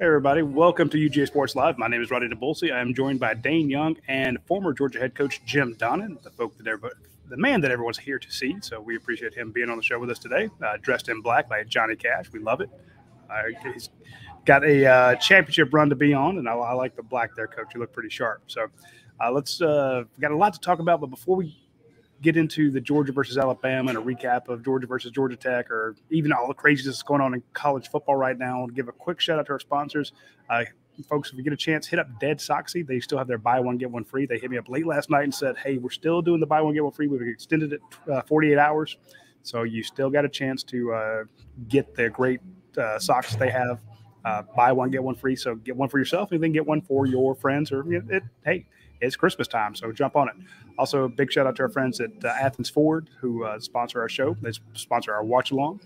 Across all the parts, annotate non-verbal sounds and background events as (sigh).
Hey everybody, welcome to UGA Sports Live. My name is Radi Nabulsi. I am joined by Dayne Young and former Georgia head coach Jim Donnan, the folk that everybody, the man that everyone's here to see. So we appreciate him being on the show with us today, uh, dressed in black like Johnny Cash. We love it. Uh, he's got a uh, championship run to be on, and I, I, like the black there, coach. You look pretty sharp. So uh, let's uh, got a lot to talk about, but before we get into the Georgia versus Alabama and a recap of Georgia versus Georgia Tech, or even all the craziness that's going on in college football right now. and Give a quick shout out to our sponsors. Uh, folks, if you get a chance, hit up Dead Soxy. They still have their buy one get one free. They hit me up late last night and said, "Hey, we're still doing the buy one get one free. We've extended it uh, 48 hours, so you still got a chance to uh, get the great uh, socks they have. Uh, buy one get one free. So get one for yourself, and then get one for your friends. Or it, it, hey, it's Christmas time, so jump on it. Also, big shout out to our friends at uh, Athens Ford who uh, sponsor our show. They sponsor our watch along.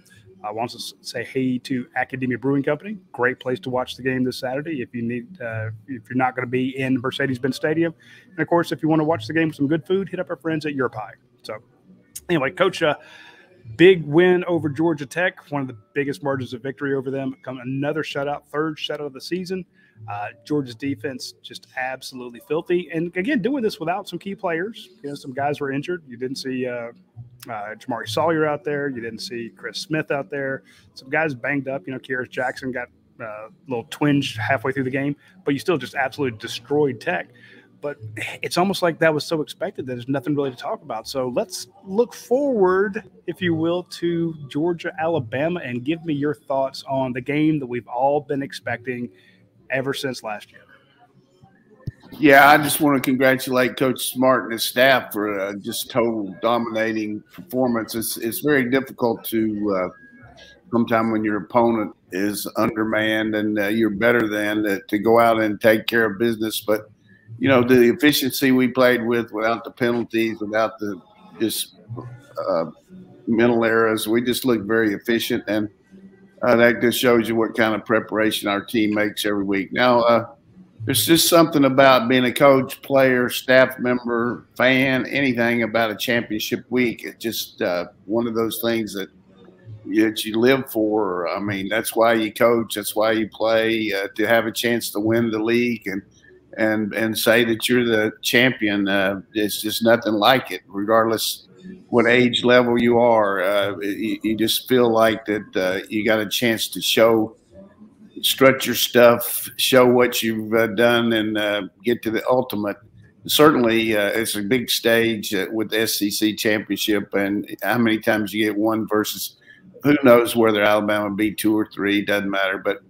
I uh, want to say hey to Akademia Brewing Company. Great place to watch the game this Saturday if you need uh, if you're not going to be in Mercedes-Benz Stadium. And of course, if you want to watch the game with some good food, hit up our friends at Your Pie. So, anyway, Coach, uh, big win over Georgia Tech, one of the biggest margins of victory over them. Come another shutout, third shutout of the season. Uh, Georgia's defense just absolutely filthy, and again, doing this without some key players. You know, some guys were injured. You didn't see uh, uh, Jamaree Salyer out there. You didn't see Chris Smith out there. Some guys banged up. You know, Kearis Jackson got uh, a little twinge halfway through the game, but you still just absolutely destroyed Tech. But it's almost like that was so expected that there's nothing really to talk about. So let's look forward, if you will, to Georgia, Alabama, and give me your thoughts on the game that we've all been expecting ever since last year. Yeah, I just want to congratulate Coach Smart and his staff for uh, just total dominating performance. It's it's very difficult to uh, sometime when your opponent is undermanned and uh, you're better than uh, to go out and take care of business. But you know the efficiency we played with, without the penalties, without the just uh, mental errors, we just looked very efficient and uh, that just shows you what kind of preparation our team makes every week. Now, uh, there's just something about being a coach, player, staff member, fan, anything about a championship week. It's just uh, one of those things that that you live for. I mean, that's why you coach. That's why you play uh, to have a chance to win the league and and and say that you're the champion. Uh, it's just nothing like it, regardless what age level you are. Uh, you, you, just feel like that uh, you got a chance to show, strut your stuff, show what you've uh, done, and uh, get to the ultimate. Certainly, uh, it's a big stage uh, with the SEC championship, and how many times you get one versus who knows whether Alabama be two or three doesn't matter, but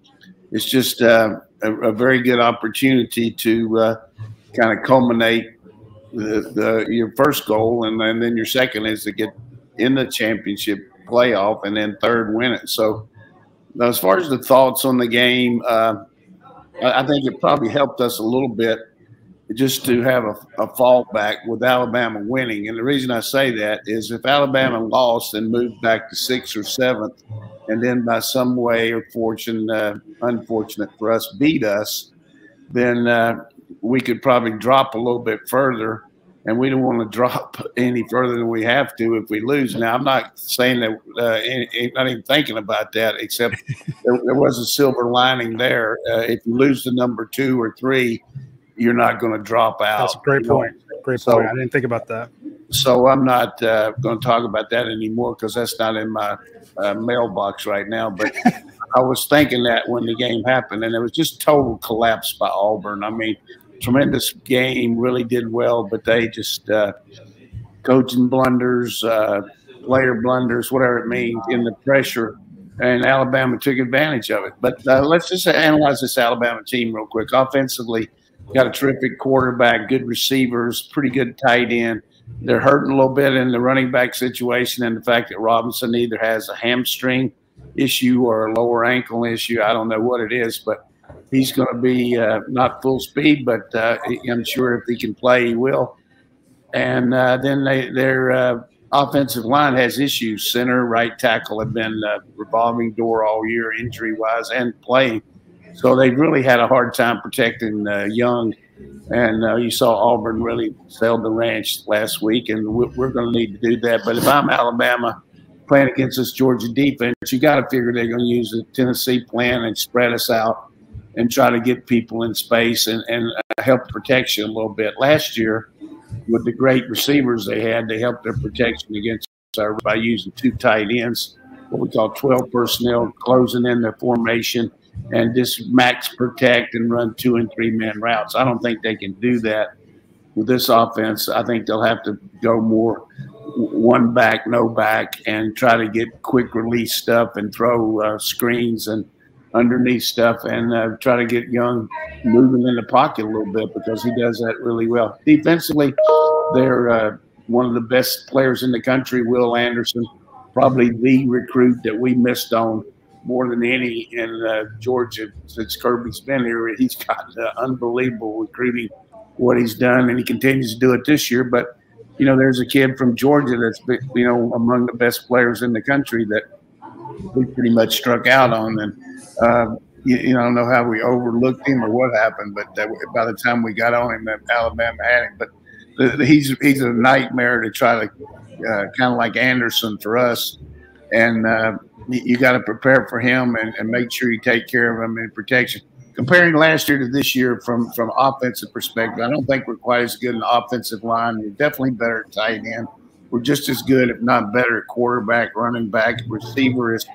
it's just a, a, very good opportunity to kind of culminate the, the your first goal, and, and then your second is to get in the championship playoff, and then third win it. So, as far as the thoughts on the game, uh, I think it probably helped us a little bit just to have a, a fallback with Alabama winning. And the reason I say that is if Alabama lost and moved back to sixth or seventh, and then by some way or fortune, uh, unfortunate for us, beat us, then uh, we could probably drop a little bit further, and we don't want to drop (laughs) any further than we have to if we lose. Now, I'm not saying that, uh, any, not even thinking about that, except (laughs) there, there, was a silver lining there. Uh, if you lose the number two or three, you're not going to drop out. That's a great point. Know? Great so, point. I didn't think about that. So I'm not uh, going to talk about that anymore because that's not in my uh, mailbox right now. But (laughs) I was thinking that when the game happened, and it was just total collapse by Auburn. I mean, tremendous game, really did well, but they just uh, coaching blunders, uh, player blunders, whatever it means, in the pressure. And Alabama took advantage of it. But uh, let's just analyze this Alabama team real quick. Offensively, got a terrific quarterback, good receivers, pretty good tight end. They're hurting a little bit in the running back situation, and the fact that Robinson either has a hamstring issue or a lower ankle issue. I don't know what it is, but he's going to be uh, not full speed, but uh, I'm sure if he can play, he will. And uh, then they, their uh, offensive line has issues. Center, right tackle have been revolving door all year, injury wise, and playing. So they've really had a hard time protecting uh, Young. And uh, you saw Auburn really sell the ranch last week, and we're, we're going to need to do that. But if I'm Alabama playing against this Georgia defense, you got to figure they're going to use the Tennessee plan and spread us out and try to get people in space and, and help protection a little bit. Last year, with the great receivers they had, they helped their protection against our by using two tight ends, what we call 12 personnel, closing in their formation and just max protect and run two and three man routes. I don't think they can do that with this offense. I think they'll have to go more one back, no back, and try to get quick release stuff and throw uh, screens and underneath stuff and uh, try to get Young moving in the pocket a little bit because he does that really well. Defensively, they're uh, one of the best players in the country, Will Anderson, probably the recruit that we missed on more than any in uh, Georgia since Kirby's been here. He's got unbelievable recruiting, what he's done, and he continues to do it this year. But you know, there's a kid from Georgia that's you know among the best players in the country that we pretty much struck out on, and uh, you, you, know, I don't know how we overlooked him or what happened, but that, by the time we got on him, Alabama had him. But the, the, he's he's a nightmare to try to uh, kind of like Anderson for us, and uh, you got to prepare for him and, and, make sure you take care of him in protection. Comparing last year to this year from from offensive perspective, I don't think we're quite as good in offensive line. We're definitely better at tight end. We're just as good, if not better, at quarterback, running back, receiver is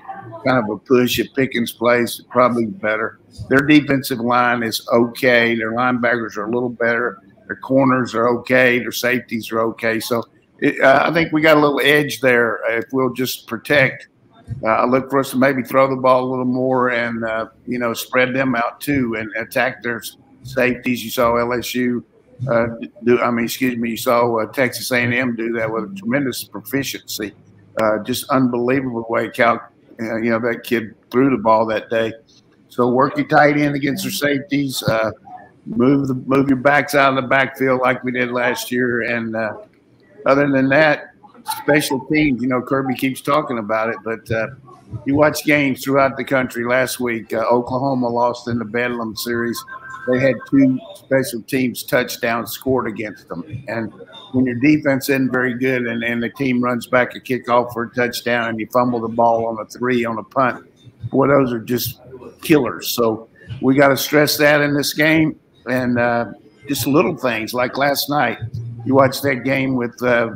kind of a push at Pickens' place, probably better. Their defensive line is okay. Their linebackers are a little better. Their corners are okay. Their safeties are okay. So it, uh, I think we got a little edge there if we'll just protect. Uh, I look for us to maybe throw the ball a little more and uh, you know spread them out too and attack their safeties. You saw LSU uh, do. I mean, excuse me. You saw uh, Texas A&M do that with tremendous proficiency. Uh, just unbelievable way Cal uh, you know, that kid threw the ball that day. So work your tight end against your safeties. Uh, move the move your backs out of the backfield like we did last year. And uh, other than that, special teams. You know, Kirby keeps talking about it, but uh, you watch games throughout the country. Last week, uh, Oklahoma lost in the Bedlam series. They had two special teams touchdowns scored against them, and when your defense isn't very good and, and the team runs back a kickoff for a touchdown and you fumble the ball on a three on a punt, boy, those are just killers. So we got to stress that in this game and uh, just little things like last night. You watched that game with uh,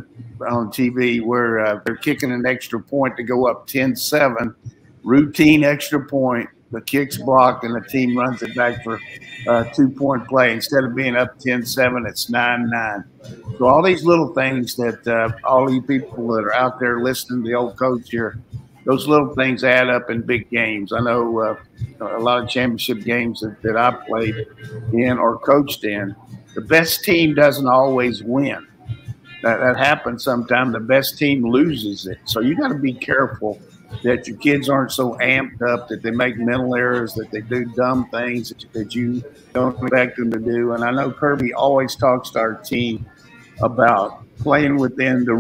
on TV where uh, they're kicking an extra point to go up 10 7, routine extra point the kick's blocked and the team runs it back for a two point play. Instead of being up 10 7, it's 9 9. So, all these little things that uh, all you people that are out there listening to the old coach here, those little things add up in big games. I know uh, a lot of championship games that, that I played in or coached in, the best team doesn't always win. That, that happens sometimes. The best team loses it. So, you got to be careful that your kids aren't so amped up that they make mental errors, that they do dumb things that, that you don't expect them to do. And I know Kirby always talks to our team about playing within the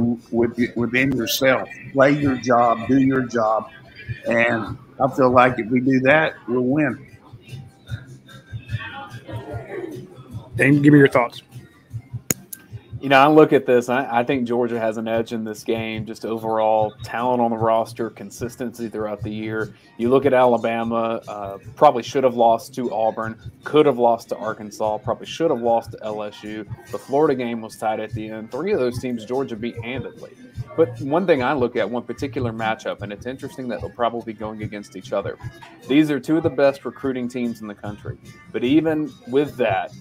within yourself. Play your job, do your job, and I feel like if we do that, we'll win. Dayne, give me your thoughts you know, I look at this. I, I, think Georgia has an edge in this game. Just overall talent on the roster, consistency throughout the year. You look at Alabama, uh, probably should have lost to Auburn, could have lost to Arkansas, probably should have lost to LSU. The Florida game was tied at the end. Three of those teams Georgia beat handedly. But one thing I look at, one particular matchup, and it's interesting that they'll probably be going against each other. These are two of the best recruiting teams in the country. But even with that,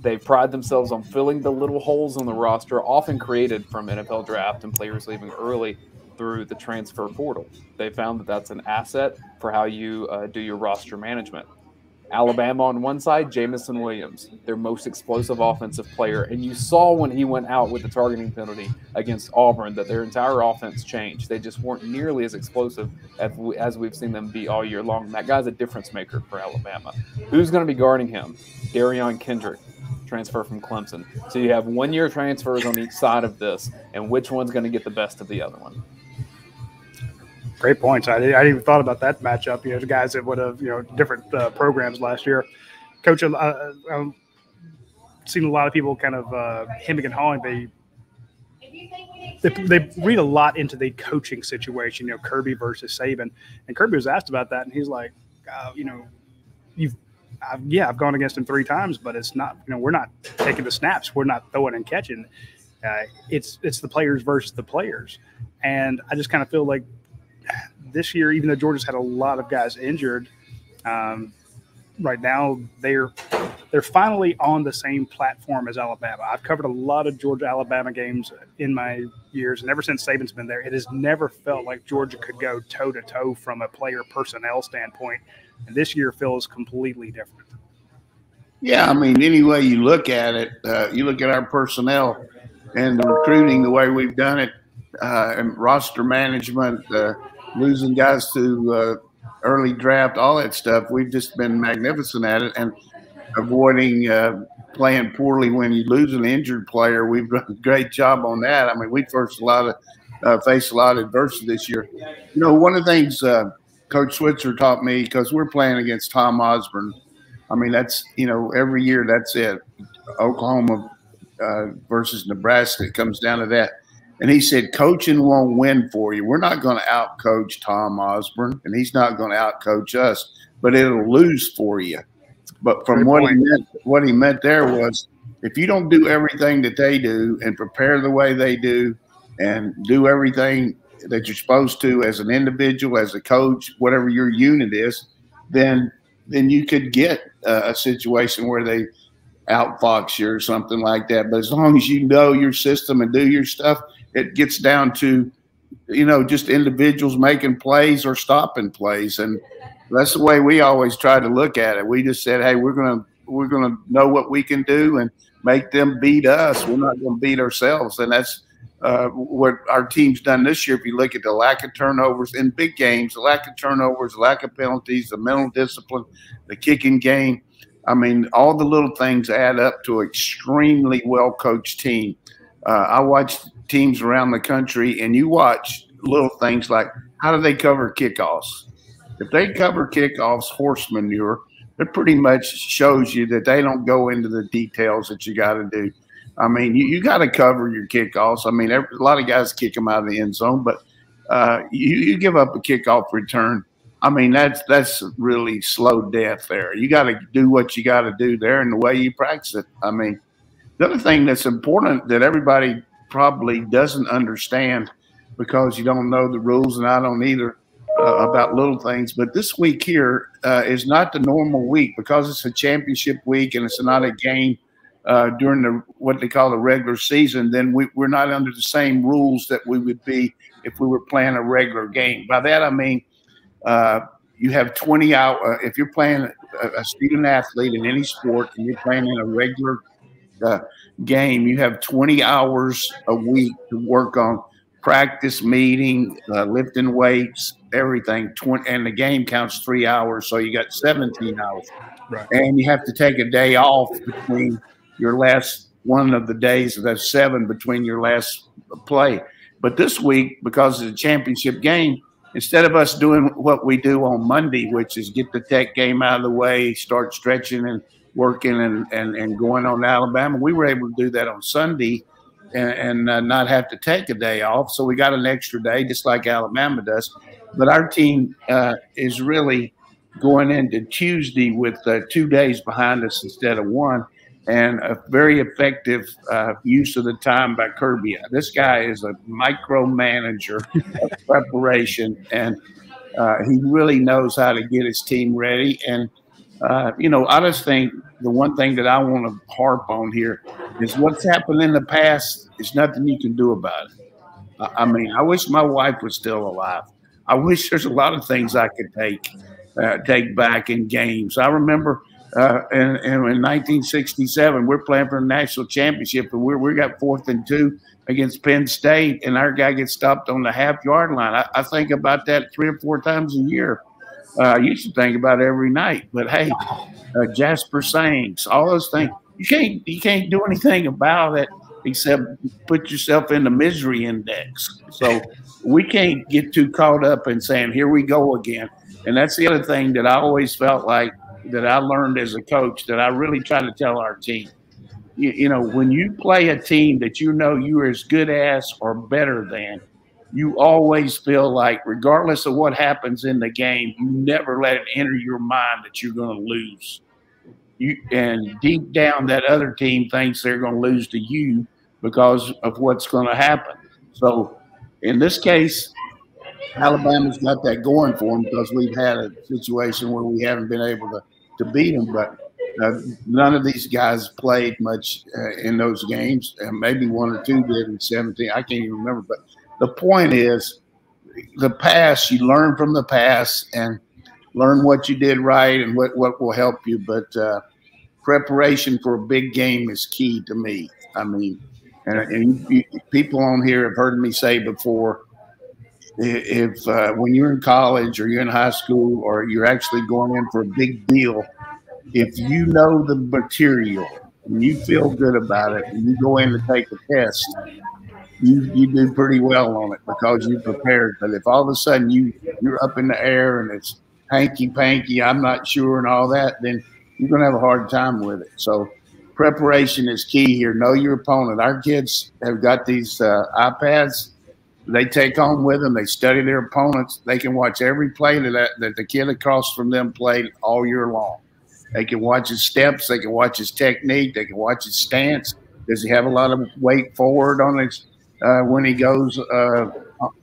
they pride themselves on filling the little holes in the roster, often created from NFL draft and players leaving early through the transfer portal. They found that that's an asset for how you uh, do your roster management. Alabama on one side, Jameson Williams, their most explosive offensive player. And you saw when he went out with the targeting penalty against Auburn that their entire offense changed. They just weren't nearly as explosive as, we, as we've seen them be all year long. And that guy's a difference maker for Alabama. Who's going to be guarding him? Derion Kendrick, transfer from Clemson. So you have one year transfers on each side of this, and which one's going to get the best of the other one? Great points. I, I didn't even thought about that matchup. You know, the guys that would have you know different uh, programs last year. Coach, uh, uh, I've seen a lot of people kind of uh, hemming and hawing. They they, they read a lot into the coaching situation, you know, Kirby versus Saban. And Kirby was asked about that, and he's like, uh, you know, you've I've, yeah, I've gone against him three times, but it's not, you know, we're not taking the snaps. We're not throwing and catching. Uh, it's it's the players versus the players, and I just kind of feel like this year, even though Georgia's had a lot of guys injured, um, right now they're they're finally on the same platform as Alabama. I've covered a lot of Georgia Alabama games in my years, and ever since Saban's been there, it has never felt like Georgia could go toe to toe from a player personnel standpoint. And this year feels completely different. Yeah, I mean, any way you look at it, uh, you look at our personnel and the recruiting, the way we've done it, uh, and roster management, uh, losing guys to uh, early draft, all that stuff. We've just been magnificent at it and avoiding uh, playing poorly when you lose an injured player. We've done a great job on that. I mean, we faced a lot of uh, faced a lot of adversity this year. You know, one of the things Coach Switzer taught me because we're playing against Tom Osborne. I mean, that's you know every year that's it. Oklahoma uh, versus Nebraska. Comes down to that. And he said, coaching won't win for you. We're not going to outcoach Tom Osborne, and he's not going to outcoach us, but it'll lose for you. But from what he meant, what he meant there was, if you don't do everything that they do and prepare the way they do, and do everything that you're supposed to as an individual, as a coach, whatever your unit is, then then you could get uh, a situation where they outfox you or something like that. But as long as you know your system and do your stuff, it gets down to you know just individuals making plays or stopping plays, and that's the way we always try to look at it. We just said, hey, we're gonna we're gonna know what we can do and make them beat us. We're not gonna beat ourselves, and that's uh, what our team's done this year. If you look at the lack of turnovers in big games, the lack of turnovers, lack of penalties, the mental discipline, the kicking game. I mean, all the little things add up to an extremely well coached team. Uh, I watch teams around the country, and you watch little things like how do they cover kickoffs? If they cover kickoffs horse manure, it pretty much shows you that they don't go into the details that you got to do. I mean, you, you got to cover your kickoffs. I mean, every, a lot of guys kick them out of the end zone, but uh, you, you give up a kickoff return. I mean, that's that's really slow death there. You got to do what you got to do there and the way you practice it. I mean, the other thing that's important that everybody probably doesn't understand because you don't know the rules, and I don't either uh, about little things. But this week here uh, is not the normal week because it's a championship week and it's not a game – uh, during the what they call the regular season, then we, we're not under the same rules that we would be if we were playing a regular game. By that I mean uh, you have 20 hour. Uh, if you're playing a, a, student athlete in any sport and you're playing in a regular uh, game, you have 20 hours a week to work on practice, meeting, uh, lifting weights, everything. 20, and the game counts three hours, so you got 17 hours. Right. And you have to take a day off between your last one of the days of that seven between your last play. But this week, because it's a championship game, instead of us doing what we do on Monday, which is get the tech game out of the way, start stretching and working and, and, and going on Alabama, we were able to do that on Sunday and, and uh, not have to take a day off. So we got an extra day, just like Alabama does. But our team uh, is really going into Tuesday with uh, two days behind us instead of one and a very effective uh, use of the time by Kirby. This guy is a micromanager of (laughs) preparation, and uh, he really knows how to get his team ready. And uh, you know, I just think the one thing that I want to harp on here is what's happened in the past is nothing you can do about it. I mean, I wish my wife was still alive. I wish there's a lot of things I could take uh, take back in games. I remember uh, and, and, in 1967, we're playing for the national championship, and we we got fourth and two against Penn State, and our guy gets stopped on the half yard line. I, I think about that three or four times a year. Uh, I used to think about it every night, but hey, (laughs) uh, Jasper Sanks, all those things, you can't you can't do anything about it except put yourself in the misery index. So we can't get too caught up in saying, "Here we go again." And that's the other thing that I always felt like that I learned as a coach that I really try to tell our team. You, you know, when you play a team that you know you're as good as or better than, you always feel like, regardless of what happens in the game, you never let it enter your mind that you're going to lose. you and deep down that other team thinks they're going to lose to you because of what's going to happen. So in this case, Alabama's got that going for them because we've had a situation where we haven't been able to, to beat them. But uh, none of these guys played much uh, in those games, and maybe one or two did in 17. I can't even remember. But the point is, the past, you learn from the past and learn what you did right and what, what will help you. But uh, preparation for a big game is key to me. I mean, and, and you, people on here have heard me say before if uh, when you're in college or you're in high school or you're actually going in for a big deal, if you know the material and you feel good about it and you go in to take a test, you, you do pretty well on it because you prepared. But if all of a sudden you you're up in the air and it's hanky panky, I'm not sure, and all that, then you're to have a hard time with it. So preparation is key here. Know your opponent. Our kids have got these uh, iPads they take home with them. They study their opponents. They can watch every play that, that the kid across from them played all year long. They can watch his steps. They can watch his technique. They can watch his stance. Does he have a lot of weight forward on his uh, when he goes uh,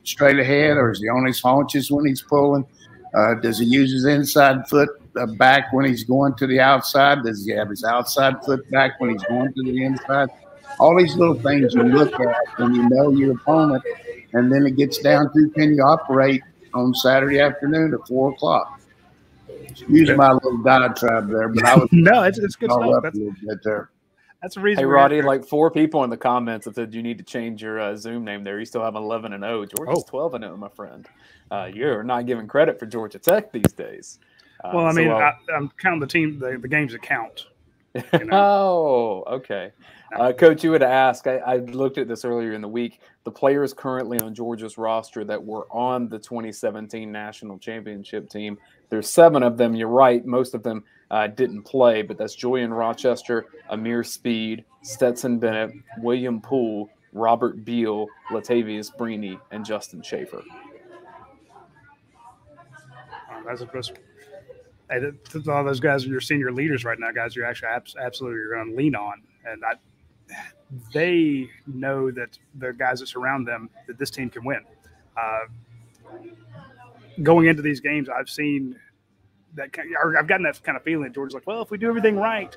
straight ahead, or is he on his haunches when he's pulling? Uh, does he use his inside foot uh, back when he's going to the outside? Does he have his outside foot back when he's going to the inside? All these little things you look at when you know your opponent and then it gets down to can you operate on Saturday afternoon at four o'clock. Use my little diatribe there, but I was (laughs) no, it's, it's good stuff. That's, there. That's a reason. Hey, Radi, like four people in the comments have said you need to change your uh, Zoom name there. You still have 11 and 0. Georgia's oh. 12 and 0, my friend. Uh, you're not giving credit for Georgia Tech these days. Uh, well, I mean, so, I, am counting the team, the, the games that count. You (laughs) know? oh, okay. Uh, Coach, you would ask. I, I, looked at this earlier in the week. The players currently on Georgia's roster that were on the 2017 national championship team. There's seven of them. You're right. Most of them uh, didn't play, but that's Julian Rochester, Ameer Speed, Stetson Bennett, William Poole, Robert Beal, Latavious Brini, and Justin Shaffer. That's a hey, all those guys are your senior leaders right now, guys. You're actually absolutely you're going to lean on, and I, they know that the guys that surround them that this team can win. Uh, going into these games, I've seen that. I've gotten that kind of feeling. George's like, well, if we do everything right,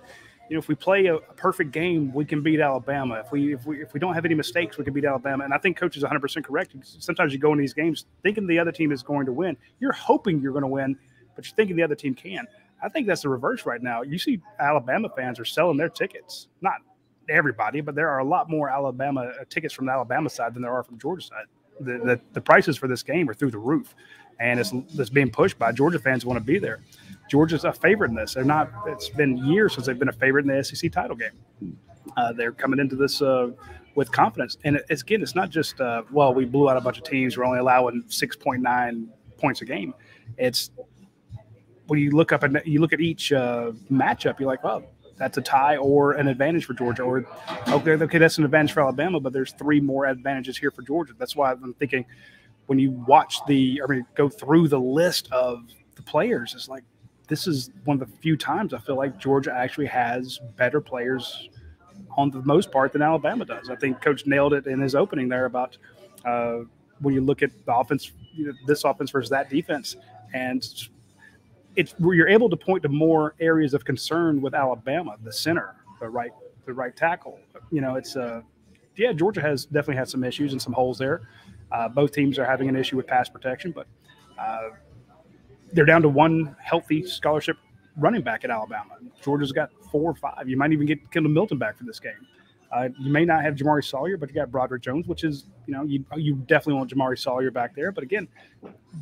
you know, if we play a, a, perfect game, we can beat Alabama. If we if we if we don't have any mistakes, we can beat Alabama. And I think coach is 100 percent correct. Sometimes you go in these games thinking the other team is going to win. You're hoping you're going to win, but you're thinking the other team can. I think that's the reverse right now. You see, Alabama fans are selling their tickets. Not everybody, but there are a lot more Alabama uh, tickets from the Alabama side than there are from Georgia side. The, the, the prices for this game are through the roof, and it's, it's being pushed by Georgia fans want to be there. Georgia's a favorite in this. They're not. It's been years since they've been a favorite in the SEC title game. Uh, they're coming into this uh, with confidence, and it's, again, it's not just uh, well, we blew out a bunch of teams. We're only allowing six point nine points a game. It's when you look up and you look at each uh, matchup, you're like, well, that's a tie or an advantage for Georgia. Or okay, okay, that's an advantage for Alabama, but there's three more advantages here for Georgia. That's why I'm thinking when you watch the, I mean, go through the list of the players, it's like this is one of the few times I feel like Georgia actually has better players on the most part than Alabama does. I think Coach nailed it in his opening there about uh, when you look at the offense, you know, this offense versus that defense, and it's where you're able to point to more areas of concern with Alabama, the center, the right, the right tackle. You know, it's uh, yeah, Georgia has definitely had some issues and some holes there. Uh, both teams are having an issue with pass protection, but uh, they're down to one healthy scholarship running back at Alabama. Georgia's got four or five. You might even get Kendall Milton back for this game. Uh, you may not have Jamaree Salyer, but you got Broderick Jones, which is, you know, you you definitely want Jamaree Salyer back there. But again,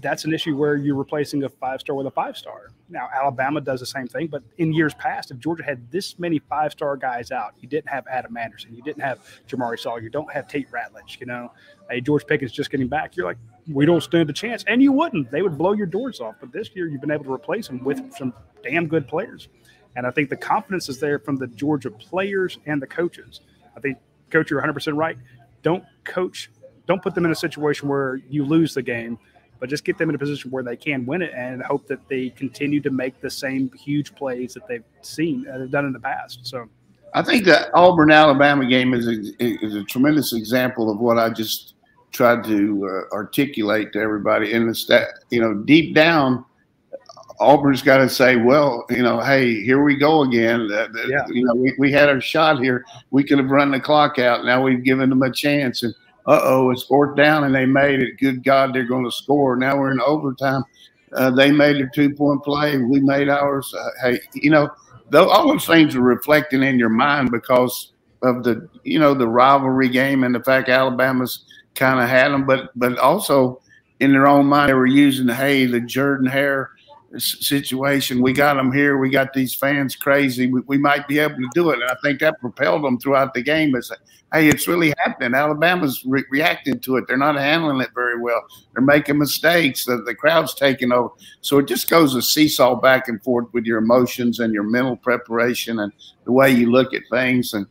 that's an issue where you're replacing a five star with a five star. Now, Alabama does the same thing, but in years past, if Georgia had this many five star guys out, you didn't have Adam Anderson, you didn't have Jamaree Salyer, you don't have Tate Ratledge, you know, hey, George Pickens just getting back. You're like, we don't stand a chance. And you wouldn't. They would blow your doors off. But this year, you've been able to replace them with some damn good players. And I think the confidence is there from the Georgia players and the coaches. I think, coach, you're 100% right. Don't coach, don't put them in a situation where you lose the game but just get them in a position where they can win it and hope that they continue to make the same huge plays that they've seen, uh, they've done in the past. So I think the Auburn Alabama game is a, is a tremendous example of what I just tried to uh, articulate to everybody. And it's that, you know, deep down, Auburn's got to say, well, you know, hey, here we go again. Uh, yeah. You know, we, we had our shot here. We could have run the clock out. Now we've given them a chance. And uh oh, it's fourth down and they made it. Good God, they're going to score. Now we're in overtime. Uh, they made a two point play. We made ours. Uh, hey, you know, though all those things are reflecting in your mind because of the, you know, the rivalry game and the fact Alabama's kind of had them, but but also in their own mind they were using, hey, the Jordan Hare situation. We got them here. We got these fans crazy. We, we, might be able to do it. And I think that propelled them throughout the game. As hey, it's really happening. Alabama's re- reacting to it. They're not handling it very well. They're making mistakes. The, the crowd's taking over. So it just goes a seesaw back and forth with your emotions and your mental preparation and the way you look at things. And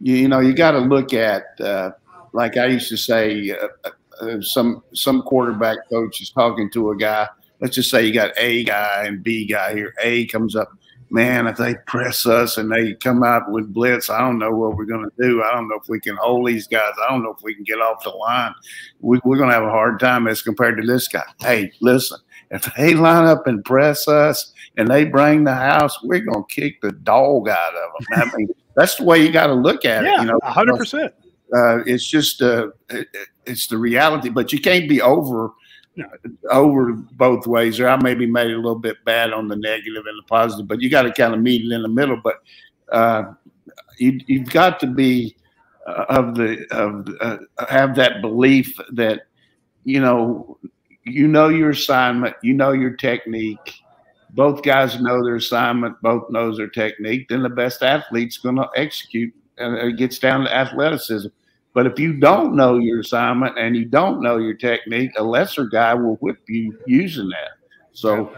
you, you know, you got to look at, uh, like I used to say, uh, uh, some some quarterback coach is talking to a guy let's just say you got A guy and B guy here. A comes up, man, if they press us and they come out with blitz, I don't know what we're going to do. I don't know if we can hold these guys. I don't know if we can get off the line. We, are going to have a hard time as compared to this guy. Hey, listen, if they line up and press us and they bring the house, we're going to kick the dog out of them. I mean, (laughs) that's the way you got to look at yeah, it. You know, hundred percent. Uh, it's just uh, it, it's the reality, but you can't be over over both ways, or I maybe made it a little bit bad on the negative and the positive, but you got to kind of meet it in the middle. But uh, you, you've got to be uh, of the of uh, have that belief that you know you know your assignment, you know your technique. Both guys know their assignment, both knows their technique. Then the best athlete's going to execute, and it gets down to athleticism. But if you don't know your assignment and you don't know your technique, a lesser guy will whip you using that. So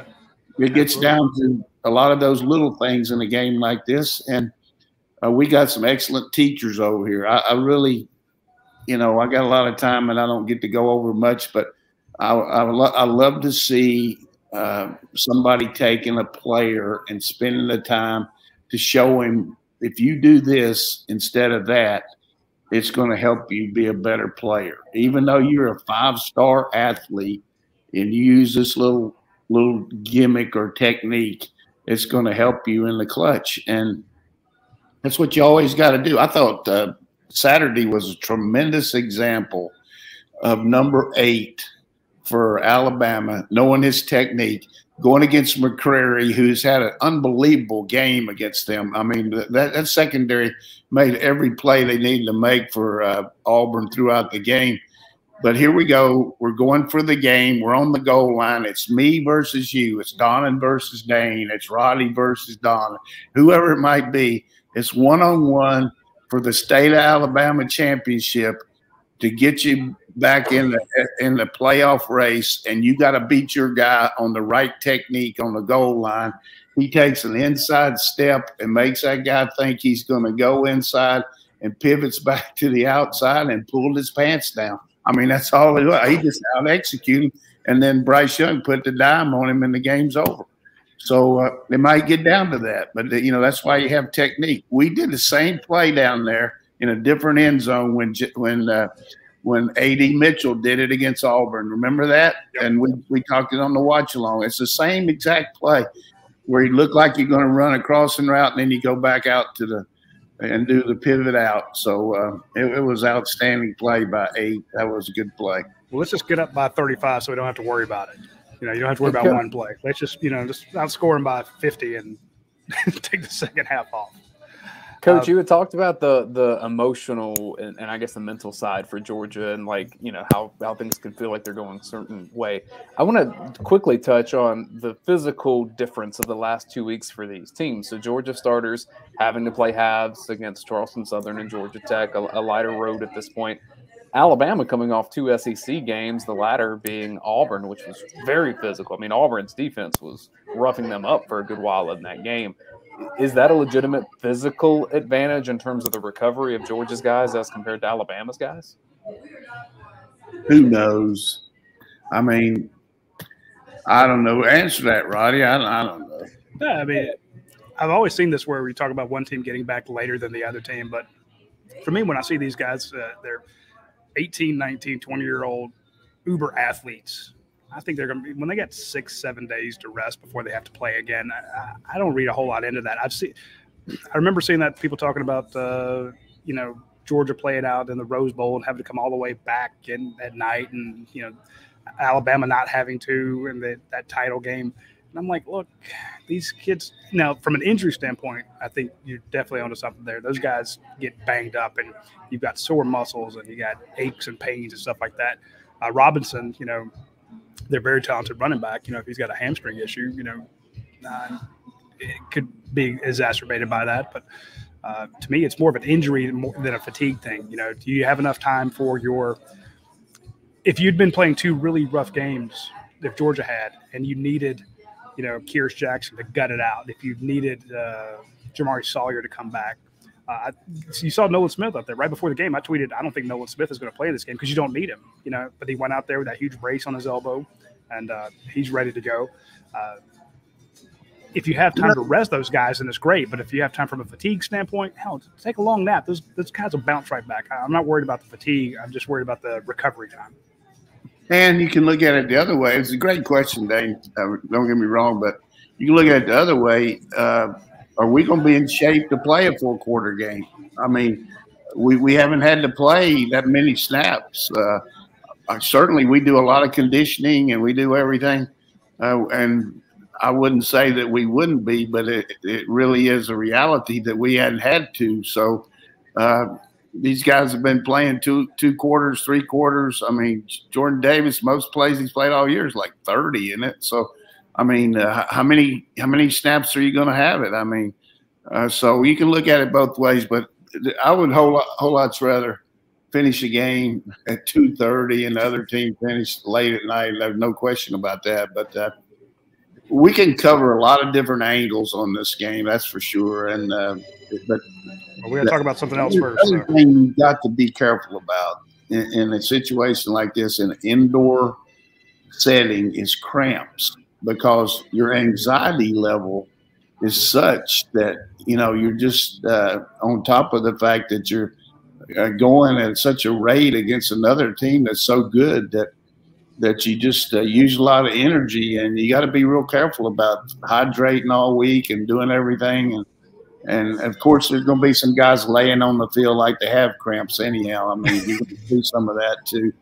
it gets down to a lot of those little things in a game like this. And uh, we got some excellent teachers over here. I, I, really, you know, I got a lot of time and I don't get to go over much, but I, I, lo- I love to see uh, somebody taking a player and spending the time to show him if you do this instead of that – it's going to help you be a better player. Even though you're a five star athlete and you use this little little gimmick or technique, it's going to help you in the clutch. And that's what you always got to do. I thought uh, Saturday was a tremendous example of number eight for Alabama, knowing his technique going against McCreary, who's had an unbelievable game against them. I mean, that, that secondary made every play they needed to make for uh, Auburn throughout the game. But here we go. We're going for the game. We're on the goal line. It's me versus you. It's Donnan versus Dayne. It's Radi versus Don. Whoever it might be. It's one on one for the state of Alabama championship to get you back in the in the playoff race, and you got to beat your guy on the right technique on the goal line. He takes an inside step and makes that guy think he's going to go inside and pivots back to the outside and pulled his pants down. I mean, that's all he was. He just out executed, and then Bryce Young put the dime on him, and the game's over. So uh, it might get down to that, but you know that's why you have technique. We did the same play down there in a different end zone when when uh, when AD Mitchell did it against Auburn. Remember that? Yep. And we, we talked it on the watch along. It's the same exact play where you look like you're going to run a crossing route and then you go back out to the and do the pivot out. So uh, it, it, was outstanding play by eight. That was a good play. Well, let's just get up by 35 so we don't have to worry about it. You know, you don't have to worry about one play. Let's just, you know, just outscore them by 50 and (laughs) take the second half off. Coach, uh, you had talked about the the emotional and, and, I guess the mental side for Georgia and like you know how how things can feel like they're going a certain way. I want to quickly touch on the physical difference of the last two weeks for these teams. So Georgia starters having to play halves against Charleston Southern and Georgia Tech, a, a lighter road at this point. Alabama coming off two SEC games, the latter being Auburn, which was very physical. I mean, Auburn's defense was roughing them up for a good while in that game is that a legitimate physical advantage in terms of the recovery of Georgia's guys as compared to Alabama's guys? Who knows? I mean, I don't know. Answer that, Radi. I, I don't know. Yeah, I mean, I've always seen this where we talk about one team getting back later than the other team, but for me, when I see these guys, uh, they're 18, 19, 20 year old uber athletes. I think they're going to be when they get six, seven days to rest before they have to play again. I, I don't read a whole lot into that. I've seen, I remember seeing that people talking about, uh, you know, Georgia playing out in the Rose Bowl and having to come all the way back in at night, and you know, Alabama not having to in the, that title game. And I'm like, look, these kids now from an injury standpoint, I think you're definitely onto something there. Those guys get banged up, and you've got sore muscles, and you got aches and pains and stuff like that. Uh, Robinson, you know, they're very talented running back. You know, if he's got a hamstring issue, you know, uh, it could be exacerbated by that. But uh, to me, it's more of an injury than a fatigue thing. You know, do you have enough time for your? If you'd been playing two really rough games, if Georgia had, and you needed, you know, Kearis Jackson to gut it out, if you needed uh, Jamaree Salyer to come back, uh, you saw Nolan Smith out there right before the game. I tweeted, I don't think Nolan Smith is going to play this game because you don't need him, you know. But he went out there with that huge brace on his elbow, and uh, he's ready to go. Uh, if you have time to rest those guys, then it's great. But if you have time from a fatigue standpoint, hell, take a long nap. Those those guys will bounce right back. I'm not worried about the fatigue. I'm just worried about the recovery time. And you can look at it the other way. It's a great question, Dayne. Uh, don't get me wrong, but you can look at it the other way. Uh, are we going to be in shape to play a four quarter game? I mean, we, we haven't had to play that many snaps. Uh, certainly, we do a lot of conditioning and we do everything. Uh, and I wouldn't say that we wouldn't be, but it, it really is a reality that we hadn't had to. So uh, these guys have been playing two two quarters, three quarters. I mean, Jordan Davis, most plays he's played all year is like thirty in it. So, I mean, uh, how many how many snaps are you going to have it? I mean, uh, so you can look at it both ways, but I would whole whole lots rather finish a game at two thirty and the other team finish late at night. There's no question about that. But uh, we can cover a lot of different angles on this game, that's for sure. And uh, but well, we're gonna talk about something else first. The other so. thing you got to be careful about in, in, a situation like this, in an indoor setting, is cramps because your anxiety level is such that you know you're just uh, on top of the fact that you're uh, going at such a rate against another team that's so good that that you just uh, use a lot of energy and you got to be real careful about hydrating all week and doing everything. And and of course there's going to be some guys laying on the field like they have cramps anyhow. I mean you see some of that too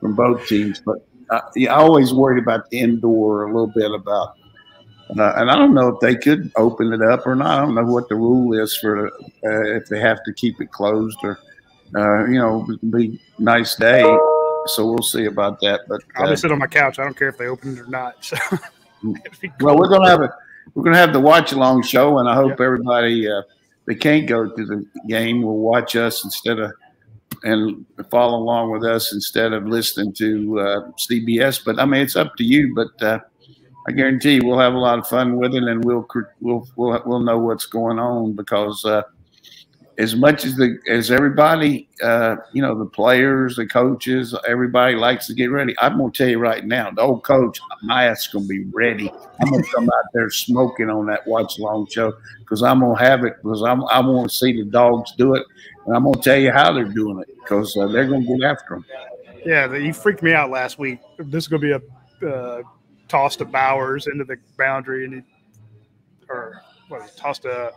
from both teams but uh, I, I always worried about the indoor a little bit about uh, and I don't know if they could open it up or not. I don't know what the rule is for uh, if they have to keep it closed or, uh, you know, be nice day so we'll see about that. But I'll uh, just sit on my couch. I don't care if they open it or not. So (laughs) well, we're gonna have a we're gonna have the watch along show, and I hope yep. everybody uh, that can't go to the game will watch us instead of and follow along with us instead of listening to uh, CBS. But I mean, it's up to you. But uh, I guarantee you, we'll have a lot of fun with it, and we'll we'll we'll, we'll know what's going on because uh, as much as the as everybody, uh, you know, the players, the coaches, everybody likes to get ready. I'm gonna tell you right now, the old coach, my ass gonna be ready. I'm gonna come out there smoking on that watch along show because I'm gonna have it because I'm I want to see the dogs do it, and I'm gonna tell you how they're doing it because uh, they're gonna get after them. Yeah, you freaked me out last week. This is gonna be a uh, toss to Bowers into the boundary, and he, or what? Tossed a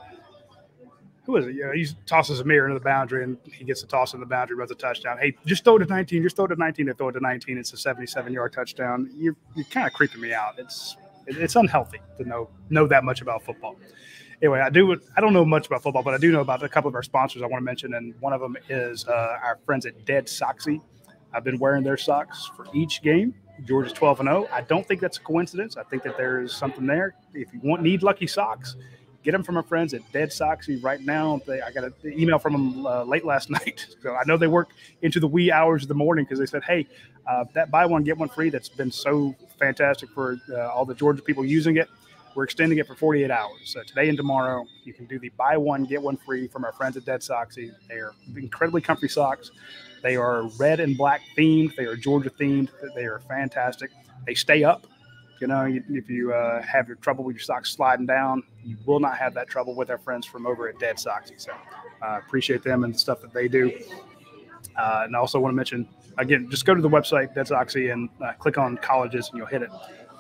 who is it? Yeah, he tosses a mirror into the boundary and he gets a toss in the boundary, runs a touchdown. Hey, just throw it to 19. Just throw it to 19. They throw it to 19. It's a 77 yard touchdown. You're, you're kind of creeping me out. It's it's unhealthy to know know that much about football. Anyway, I do I don't know much about football, but I do know about a couple of our sponsors I want to mention, and one of them is uh, our friends at Dead Soxy. I've been wearing their socks for each game. Georgia's 12 and 0. I don't think that's a coincidence. I think that there is something there. If you want need lucky socks, Get them from our friends at Dead Soxy right now. They, I got an email from them uh, late last (laughs) night. So I know they work into the wee hours of the morning because they said, hey, uh, that buy one, get one free that's been so fantastic for uh, all the Georgia people using it. We're extending it for 48 hours. So today and tomorrow, you can do the buy one, get one free from our friends at Dead Soxy. They are incredibly comfy socks. They are red and black themed. They are Georgia themed. They are fantastic. They stay up You know, if you uh, have your trouble with your socks sliding down, you will not have that trouble with our friends from over at Dead Soxy. So uh, appreciate them and the stuff that they do. Uh, and I also want to mention again, just go to the website Dead Soxy and uh, click on colleges, and you'll hit it.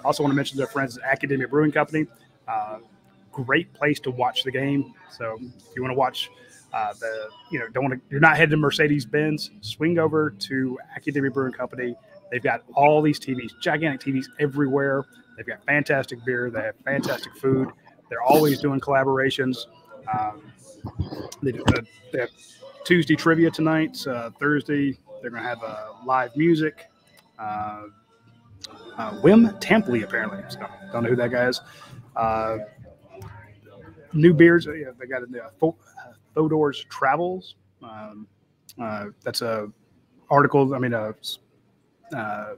Also want to mention their friends at Akademia Brewing Company. Uh, great place to watch the game. So if you want to watch uh, the, you know, don't want to, you're not heading to Mercedes Benz, swing over to Akademia Brewing Company. They've got all these TVs, gigantic TVs everywhere. They've got fantastic beer. They have fantastic food. They're always doing collaborations. Um, they, do, uh, they, have Tuesday trivia tonight. Uh, Thursday, they're going to have uh, live music. Uh, Wim Tampley, apparently. So, don't know who that guy is. Uh, new beers. Uh, they got in the uh, Fodor's Travels. Um, uh, that's a article. I mean, a uh,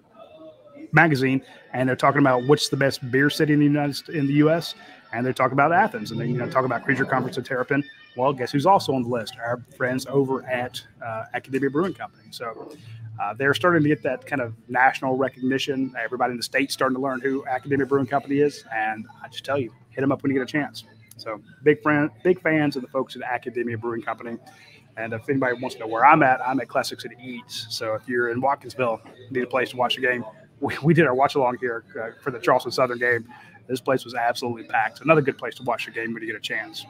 magazine, and they're talking about what's the best beer city in the United in the U.S. And they're talking about Athens, and they you know talk about Creature Comforts of Terrapin. Well, guess who's also on the list? Our friends over at Akademia Brewing Company. So uh, they're starting to get that kind of national recognition. Everybody in the state starting to learn who Akademia Brewing Company is, and I just tell you, hit them up when you get a chance. So big friend, big fans of the folks at Akademia Brewing Company. And if anybody wants to know where I'm at, I'm at Classic City Eats. So if you're in Watkinsville, need a place to watch a game. We, we did our watch along here uh, for the Charleston Southern game. This place was absolutely packed. Another good place to watch a game when you get a chance.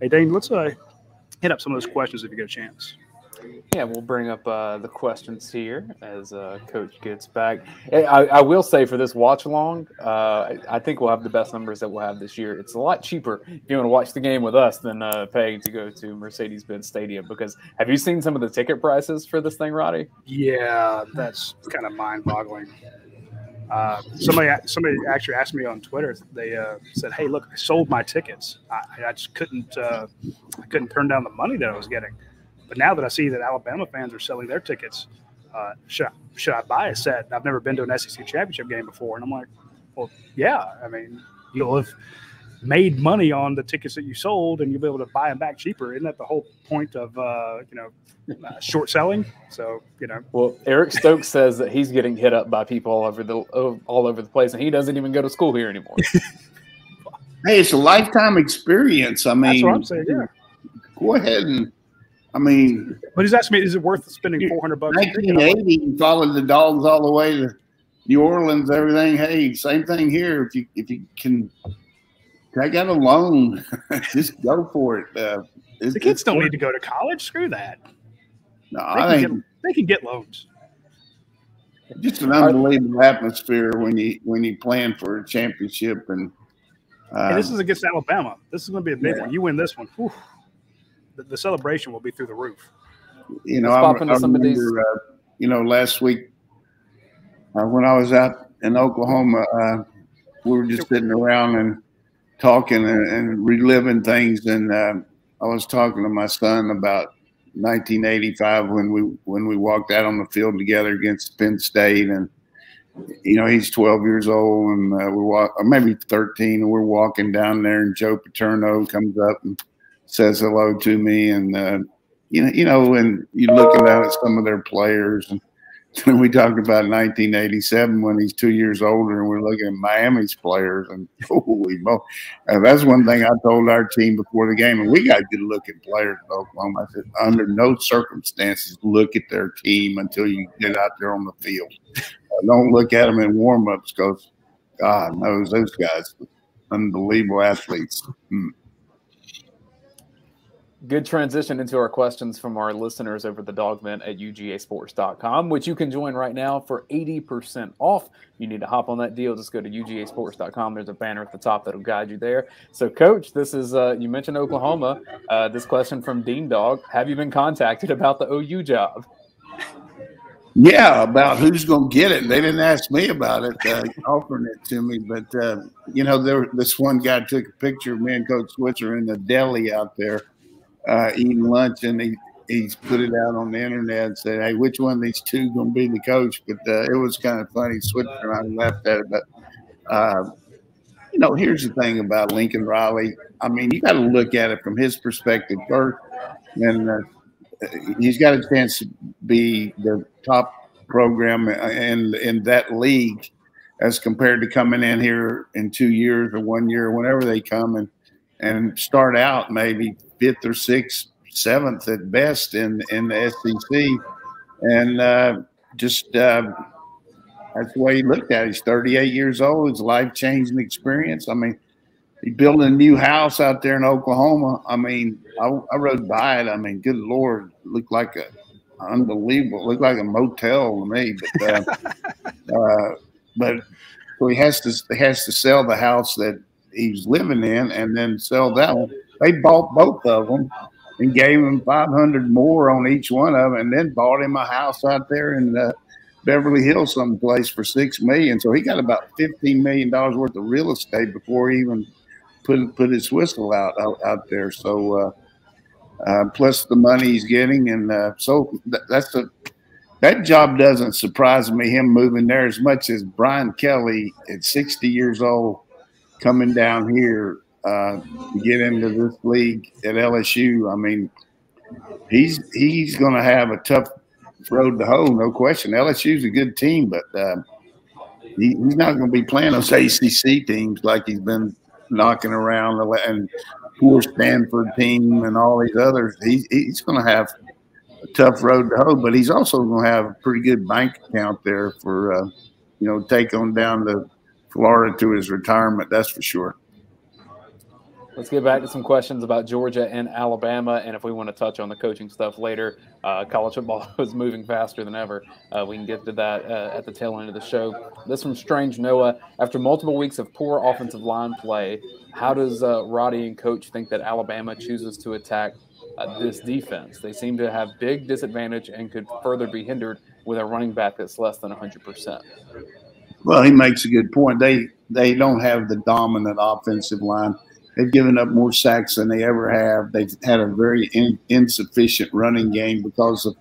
Hey, Dayne, let's uh, hit up some of those questions if you get a chance. Yeah, we'll bring up uh, the questions here as uh, Coach gets back. I, I, will say for this watch along, uh, I think we'll have the best numbers that we'll have this year. It's a lot cheaper if you want to watch the game with us than uh, paying to go to Mercedes Benz Stadium. Because have you seen some of the ticket prices for this thing, Radi? Yeah, that's kind of mind boggling. Uh, somebody somebody actually asked me on Twitter. They uh, said, "Hey, look, I sold my tickets. I, I just couldn't uh, I couldn't turn down the money that I was getting." But now that I see that Alabama fans are selling their tickets, uh, should I, should I buy a set? I've never been to an SEC championship game before, and I'm like, well, yeah. I mean, you'll have made money on the tickets that you sold, and you'll be able to buy them back cheaper. Isn't that the whole point of uh, you know uh, short selling? So you know. Well, Eric Stokes says that he's getting hit up by people all over the all over the place, and he doesn't even go to school here anymore. (laughs) hey, it's a lifetime experience. I mean, that's what I'm saying. Yeah. Go ahead and I mean, but he's asking me, is it worth spending four hundred bucks? Nineteen eighty, you followed the dogs all the way to New Orleans, everything. Hey, same thing here. If you if you can take out a loan, (laughs) just go for it. Uh, the kids don't need to go to college. Screw that. No, they I think get, they can get loans. Just an unbelievable atmosphere when you when you plan for a championship and. Uh, hey, this is against Alabama. This is going to be a big yeah. one. You win this one. Whew the, the celebration will be through the roof. You know, I, I remember, uh, you know, last week uh, when I was out in Oklahoma, uh, we were just sitting around and talking and, and reliving things. And uh, I was talking to my son about 1985 when we when we walked out on the field together against Penn State, and you know he's 12 years old, and uh, we're walk, or maybe 13, and we're walking down there, and Joe Paterno comes up and says hello to me, and uh, you know, you know, and you're looking at some of their players, and (laughs) we talked about 1987 when he's two years older, and we're looking at Miami's players, and (laughs) holy mo! Uh, that's one thing I told our team before the game, and we got good looking players in Oklahoma. I said, under no circumstances, look at their team until you get out there on the field. Uh, don't look at them in warmups because God knows those guys, unbelievable athletes. Hmm good transition into our questions from our listeners over the dogvent at ugasports.com which you can join right now for 80% off. You need to hop on that deal. Just go to ugasports.com there's a banner at the top that'll guide you there. So coach this is uh, you mentioned oklahoma. Uh, this question from dean dog. Have you been contacted about the ou job? Yeah, about who's going to get it. They didn't ask me about it, uh, offering it to me. But, uh, you know, there this one guy took a picture of me and Coach Switzer in the deli out there uh, eating lunch, and he he's put it out on the internet and said, "Hey, which one of these two going to be the coach?" But uh, it was kind of funny. Switzer and laughed at it, but uh, you know, here's the thing about Lincoln Riley. I mean, you got to look at it from his perspective first, and uh, he's got a chance to be the top program in in that league as compared to coming in here in two years or one year, whenever they come and and start out maybe fifth or sixth, seventh at best in in the SEC, and uh, just uh, that's the way he looked at it. He's 38 years old. It's life changing experience. I mean, he built a new house out there in Oklahoma. I mean, I, I rode by it. I mean, good lord, looked like a unbelievable. Looked like a motel to me, but uh, (laughs) uh, but so he has to he has to sell the house that he's living in and then sell that one. They bought both of them and gave him 500 more on each one of them and then bought him a house out there in uh, Beverly Hills someplace for six million. So he got about 15 million dollars worth of real estate before he even put put his whistle out out, out there. So uh, uh, plus the money he's getting, and uh, so th- that's the that job doesn't surprise me. Him moving there as much as Brian Kelly at 60 years old coming down here uh, to get into this league at LSU. I mean, he's he's going to have a tough road to hoe, no question. LSU's a good team, but uh, he, he's not going to be playing those ACC teams like he's been knocking around and poor Stanford team and all these others. He, he's going to have a tough road to hoe, but he's also going to have a pretty good bank account there for, uh, you know, take on down to Florida to his retirement. That's for sure. Let's get back to some questions about Georgia and Alabama. And if we want to touch on the coaching stuff later, uh, college football (laughs) is moving faster than ever. Uh, we can get to that uh, at the tail end of the show. This from Strange Noah. After multiple weeks of poor offensive line play, how does uh, Radi and coach think that Alabama chooses to attack uh, this defense? They seem to have big disadvantage and could further be hindered with a running back that's less than 100%. Well, he makes a good point. They they don't have the dominant offensive line They've given up more sacks than they ever have. They've had a very in, insufficient running game because of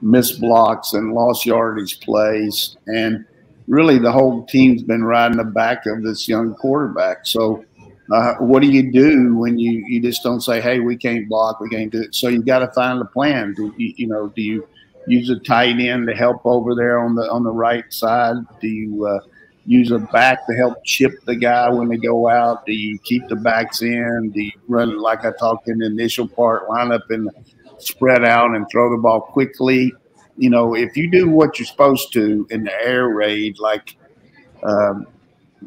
missed blocks and lost yardage plays. And really, the whole team's been riding the back of this young quarterback. So, uh, what do you do when you, you just don't say, hey, we can't block, we can't do it? So, you got to find a plan. Do you, you know, do you use a tight end to help over there on the on the right side? Do you uh, use a back to help chip the guy when they go out? Do you keep the backs in? Do you run like I talked in the initial part, line up and spread out and throw the ball quickly? You know, if you do what you're supposed to in the air raid, like um,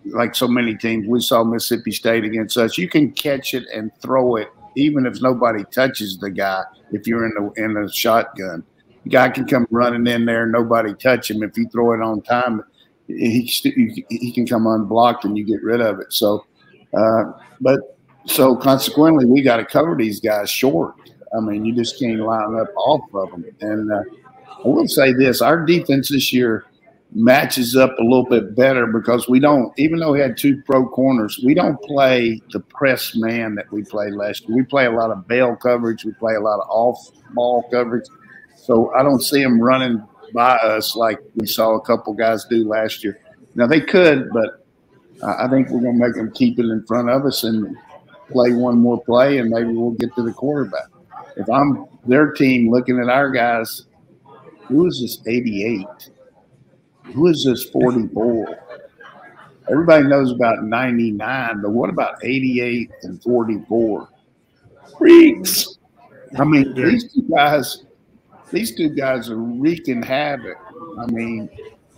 like so many teams, we saw Mississippi State against us. You can catch it and throw it, even if nobody touches the guy. If you're in the in the shotgun, the guy can come running in there, nobody touch him. If you throw it on time, he he can come unblocked and you get rid of it. So, uh, but so consequently, we got to cover these guys short. I mean, you just can't line up off of them. And uh, I will say this: our defense this year matches up a little bit better because we don't, even though we had two pro corners, we don't play the press man that we played last year. We play a lot of bail coverage. We play a lot of off ball coverage. So I don't see them running by us like we saw a couple guys do last year. Now they could, but I think we're going to make them keep it in front of us and play one more play, and maybe we'll get to the quarterback. If I'm their team looking at our guys, who is this 88? Who is this 44? Everybody knows about 99, but what about 88 and 44? Freaks. I mean, these two guys these two guys are wreaking havoc. I mean,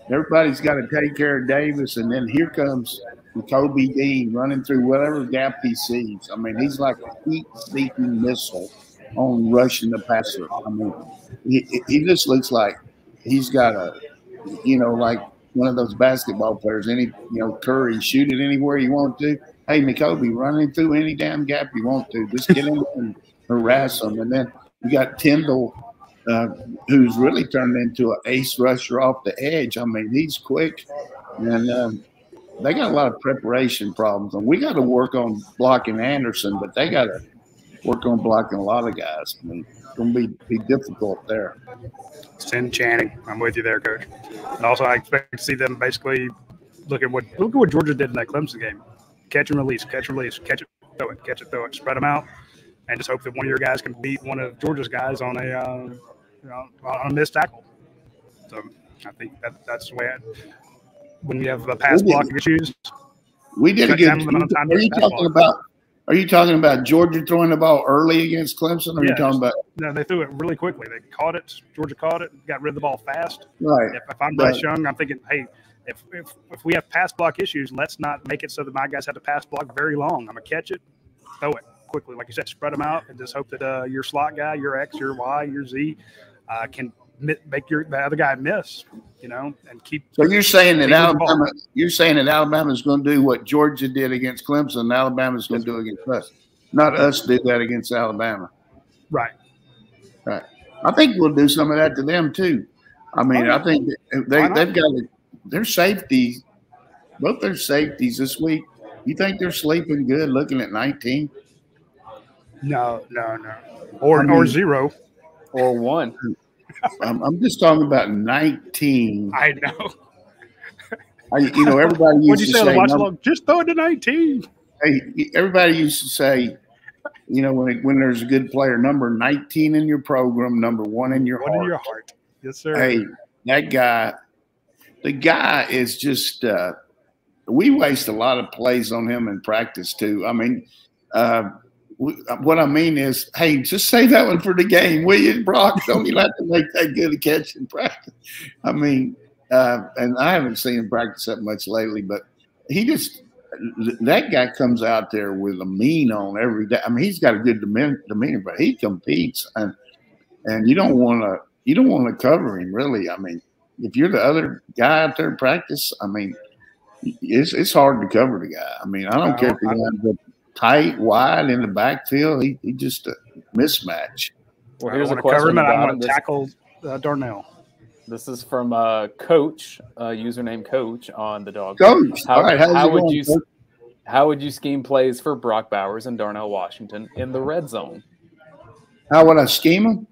everybody's got to take care of Davis, and then here comes Kobe Dean running through whatever gap he sees. I mean, he's like a heat-seeking missile on rushing the passer. I mean, he, he just looks like he's got a, you know, like one of those basketball players. Any, you know, Curry, shoot it anywhere you want to. Hey, Nakobe, running through any damn gap you want to. Just get in and harass them. And then you got Tindall uh, who's really turned into an ace rusher off the edge. I mean, he's quick, and um, they got a lot of preparation problems. And we got to work on blocking Anderson, but they got to work on blocking a lot of guys. I mean, it's going to be, be difficult there. Send Channing. I'm with you there, Coach. And also, I expect to see them basically look at what look at what Georgia did in that Clemson game. Catch and release, catch and release, catch it, throw it, catch it, throw it, spread them out, and just hope that one of your guys can beat one of Georgia's guys on a uh, you know, on a missed tackle. So I think that that's the way. I, when you have a pass block issues. We did a good. Are you talking about? Are you talking about Georgia throwing the ball early against Clemson? Or are you talking about? No, they threw it really quickly. They caught it. Georgia caught it. Got rid of the ball fast. Right. If, if I'm Bryce Young, I'm thinking, hey, if, if if we have pass block issues, let's not make it so that my guys have to pass block very long. I'm gonna catch it, throw it quickly, like you said, spread them out, and just hope that uh, your slot guy, your X, your Y, your Z, uh, can make your the other guy miss, you know, and keep. So you're saying that Alabama, you're saying that Alabama is going to do what Georgia did against Clemson, and Alabama is going to do against us, not us did that against Alabama. Right. Right. I think we'll do some of that to them too. I mean, I think they they've got their safety, both their safeties this week. You think they're sleeping good, looking at 19? No, no, no, or I mean, or zero, or one. I'm, I'm just talking about 19. I know. (laughs) I, you know, everybody used What'd you to say, say watch along, just throw it to 19. Hey, everybody used to say, you know, when when there's a good player, number 19 in your program, number one in your one heart. in your heart. Yes, sir. Hey, that guy, the guy is just. Uh, we waste a lot of plays on him in practice too. I mean, uh, what I mean is, hey, just save that one for the game, will you, Brock? Don't you have to make that good a catch in practice? I mean, uh, and I haven't seen him practice that much lately, but he just that guy comes out there with a mean on every day. I mean, he's got a good demeanor, but he competes, and and you don't want to you don't want to cover him really. I mean, if you're the other guy out there in practice, I mean, it's it's hard to cover the guy. I mean, I don't care if he ends up tight, wide in the backfield. He, he just a mismatch. Well, here's a question. I want to tackle uh, Darnell. This is from uh, Coach, uh, username Coach on the dog. Coach, how, how would going, you coach? how would you scheme plays for Brock Bowers and Darnell Washington in the red zone? How would I scheme them?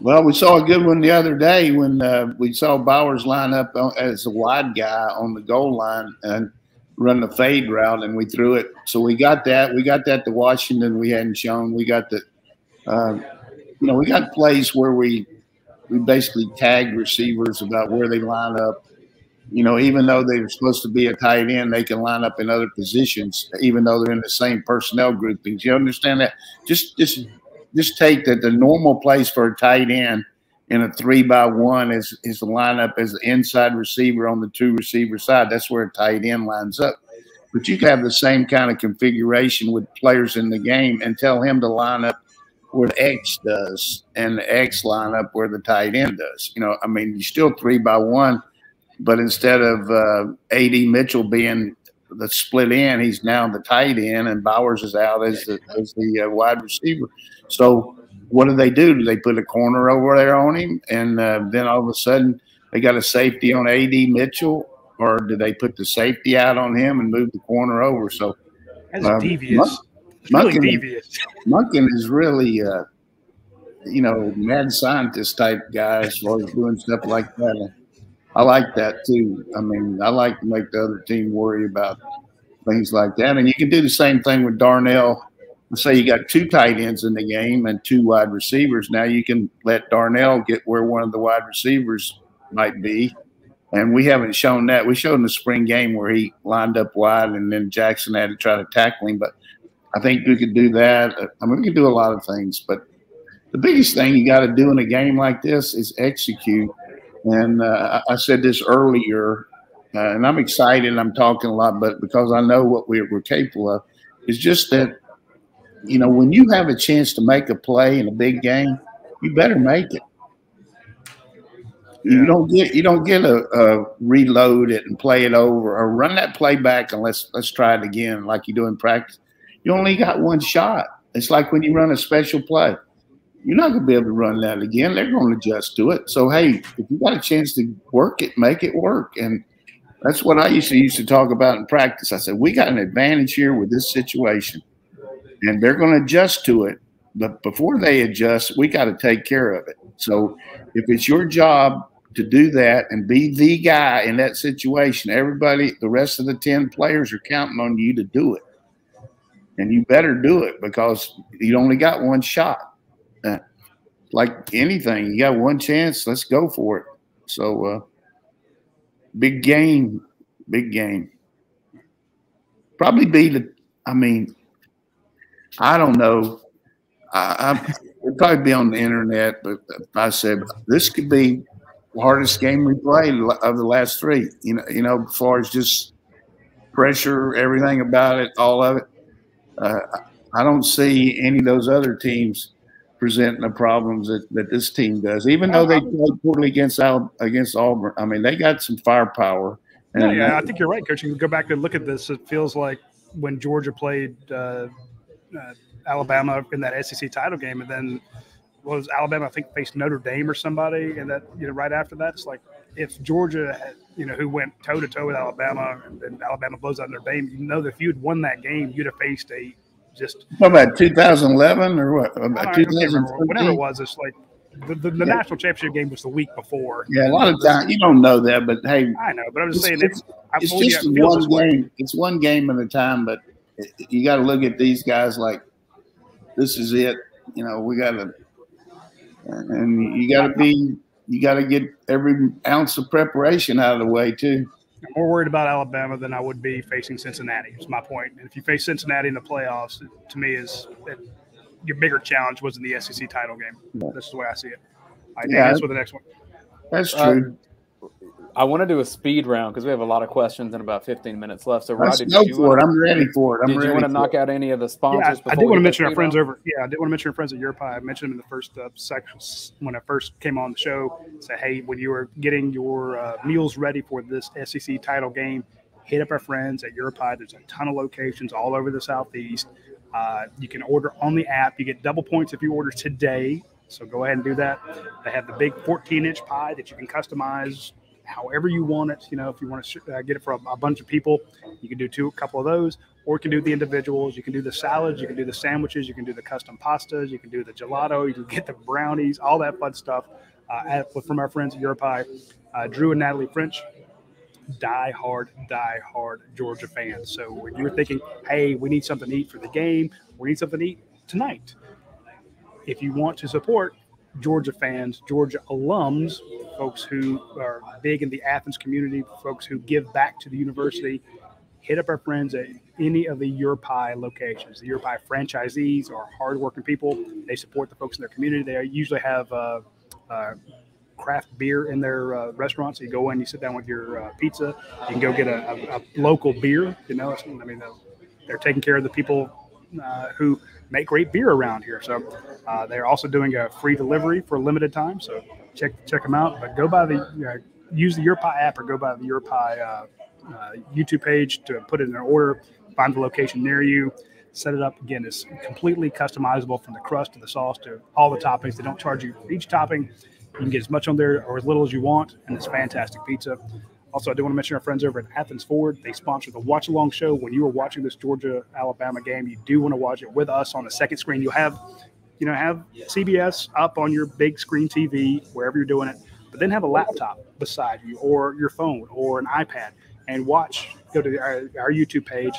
Well, we saw a good one the other day when uh, we saw Bowers line up as a wide guy on the goal line, and run the fade route, and we threw it. So we got that. We got that to Washington. We hadn't shown. We got the, uh, you know, we got plays where we we basically tagged receivers about where they line up. You know, even though they were supposed to be a tight end, they can line up in other positions, even though they're in the same personnel groupings. You understand that? Just just just take that the normal place for a tight end in a three by one is is the lineup as the inside receiver on the two receiver side. That's where a tight end lines up. But you can have the same kind of configuration with players in the game and tell him to line up where the X does and the X line up where the tight end does. You know, I mean, you still three by one, but instead of uh, AD Mitchell being the split end, he's now the tight end, and Bowers is out as the as the uh, wide receiver. So what do they do? Do they put a corner over there on him, and uh, then all of a sudden they got a safety on AD Mitchell, or do they put the safety out on him and move the corner over? So that's um, devious. Monk, really devious. (laughs) Monken is really, uh, you know, mad scientist type guy as far as doing stuff like that. I like that too. I mean, I like to make the other team worry about things like that. And you can do the same thing with Darnell say you got two tight ends in the game and two wide receivers. Now you can let Darnell get where one of the wide receivers might be. And we haven't shown that. We showed in the spring game where he lined up wide and then Jackson had to try to tackle him. But I think we could do that. I mean, we can do a lot of things. But the biggest thing you got to do in a game like this is execute. And uh, I said this earlier, uh, and I'm excited. I'm talking a lot, but because I know what we're, we're capable of, is just that you know, when you have a chance to make a play in a big game, you better make it. You don't get you don't get a, a, reload it and play it over or run that play back and let's let's try it again like you do in practice. You only got one shot. It's like when you run a special play. You're not going to be able to run that again. They're going to adjust to it. So hey, if you got a chance to work it, make it work. And that's what I used to used to talk about in practice. I said we got an advantage here with this situation and they're going to adjust to it. But before they adjust, we got to take care of it. So if it's your job to do that and be the guy in that situation, everybody, the rest of the 10 players are counting on you to do it. And you better do it because you only got one shot. Uh, like anything, you got one chance. Let's go for it. So, uh, big game, big game. Probably be the. I mean, I don't know. I, I it'd probably be on the internet, but I said this could be the hardest game we played of the last three. You know, you know, as far as just pressure, everything about it, all of it. Uh, I don't see any of those other teams presenting the problems that, that this team does. Even though they played poorly against Al, against Auburn, I mean they got some firepower. And, yeah, yeah, I think you're right, Coach. You can go back and look at this. It feels like when Georgia played uh, uh, Alabama in that SEC title game, and then was Alabama, I think, faced Notre Dame or somebody, and that you know right after that, it's like if Georgia, had, you know, who went toe to toe with Alabama, and then Alabama blows out Notre Dame, you know that if you'd won that game, you'd have faced a just. What about 2011 or what? About whatever it was, it's like the, the, the yeah. national championship game was the week before. Yeah, a lot of times you don't know that, but hey, I know, but I'm just saying it's, it's, it's just one game. It's one game at a time, but you got to look at these guys like this is it. You know, we got to, and you got to be, you got to get every ounce of preparation out of the way too. I'm more worried about Alabama than I would be facing Cincinnati. Is my point. And if you face Cincinnati in the playoffs, to me is it, your bigger challenge was in the SEC title game. Yeah. This is the way I see it. I right, yeah, that's for the next one. That's true. Uh, I want to do a speed round because we have a lot of questions and about 15 minutes left. So, Radi, go for want, it. I'm ready for it. I'm did you want to knock it. out any of the sponsors? Yeah, I, did want to mention our friends round? over. Yeah, I did want to mention our friends at Your Pie. I mentioned them in the first uh, section when I first came on the show. Say, hey, when you are getting your uh, meals ready for this SEC title game, hit up our friends at Your Pie. There's a ton of locations all over the Southeast. Uh, you can order on the app. You get double points if you order today. So go ahead and do that. They have the big 14 inch pie that you can customize however you want it. You know, if you want to uh, get it for a, a, bunch of people, you can do two, a couple of those, or you can do the individuals. You can do the salads, you can do the sandwiches, you can do the custom pastas, you can do the gelato, you can get the brownies, all that fun stuff uh, from our friends at Your Pie. Uh, Drew and Natalie French, die hard, die hard Georgia fans. So when you're thinking, hey, we need something to eat for the game, we need something to eat tonight. If you want to support Georgia fans, Georgia alums, folks who are big in the Athens community, folks who give back to the university, hit up our friends at any of the Pie locations. The Pie franchisees are hardworking people. They support the folks in their community. They usually have uh, uh, craft beer in their uh. So you go in, you sit down with your uh, pizza, you can go get a, a, a local beer. You know, I mean, they're taking care of the people uh, who make great beer around here. So uh, they're also doing a free delivery for a limited time. So check check them out. But go by the know, use the Your Pie app or go by the Your Pie uh, uh, YouTube page to put in an order. Find the location near you. Set it up again. It's completely customizable from the crust to the sauce to all the toppings. They don't charge you for each topping. You can get as much on there or as little as you want, and it's fantastic pizza. Also, I do want to mention our friends over at Athens Ford. They sponsor the Watch Along Show. When you are watching this Georgia Alabama game, you do want to watch it with us on the second screen. You'll have, you know, have CBS up on your big screen TV wherever you're doing it, but then have a laptop beside you or your phone or an iPad and watch. Go to our, our YouTube page,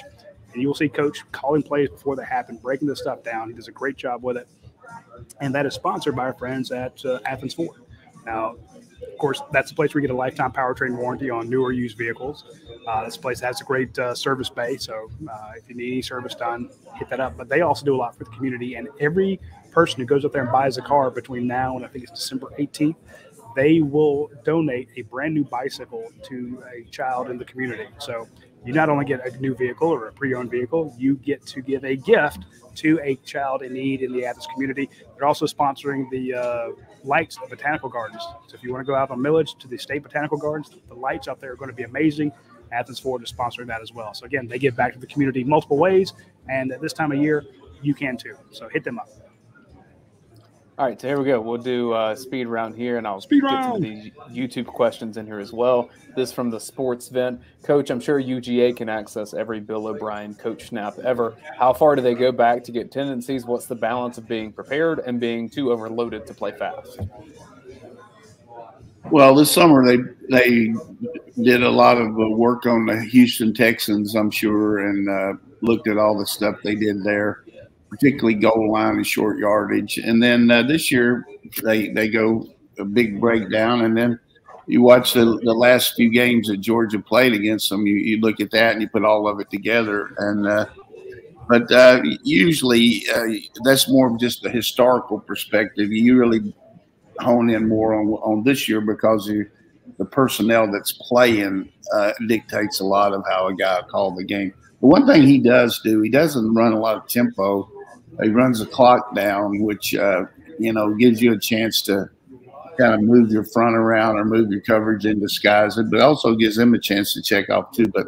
and you will see Coach calling plays before they happen, breaking this stuff down. He does a great job with it, and that is sponsored by our friends at uh, Athens Ford. Now, of course, that's the place where you get a lifetime powertrain warranty on newer used vehicles. Uh, this place has a great uh, service bay, so uh, if you need any service done, hit that up. But they also do a lot for the community, and every person who goes up there and buys a car between now and I think it's December 18th, they will donate a brand new bicycle to a child in the community. So you not only get a new vehicle or a pre-owned vehicle, you get to give a gift to a child in need in the Athens community. They're also sponsoring the uh, lights at Botanical Gardens. So if you want to go out on Milledge to the State Botanical Gardens, the lights out there are going to be amazing. Athens Ford is sponsoring that as well. So again, they give back to the community multiple ways, and at this time of year, you can too. So hit them up. All right, so here we go. We'll do uh, speed round here, and I'll speed get round. some of these YouTube questions in here as well. This from the sports vent. Coach, I'm sure UGA can access every Bill O'Brien coach snap ever. How far do they go back to get tendencies? What's the balance of being prepared and being too overloaded to play fast? Well, this summer they they did a lot of uh, work on the Houston Texans, I'm sure, and uh, looked at all the stuff they did there particularly goal line and short yardage. And then uh, this year they they go a big breakdown, and then you watch the, the last few games that Georgia played against them, you, you look at that and you put all of it together. And uh, but uh, usually uh, that's more of just a historical perspective. You really hone in more on on this year because you, the personnel that's playing uh, dictates a lot of how a guy called the game. The one thing he does do, he doesn't run a lot of tempo. He runs the clock down, which uh, you know gives you a chance to kind of move your front around or move your coverage in disguise. it. But also gives them a chance to check off too. But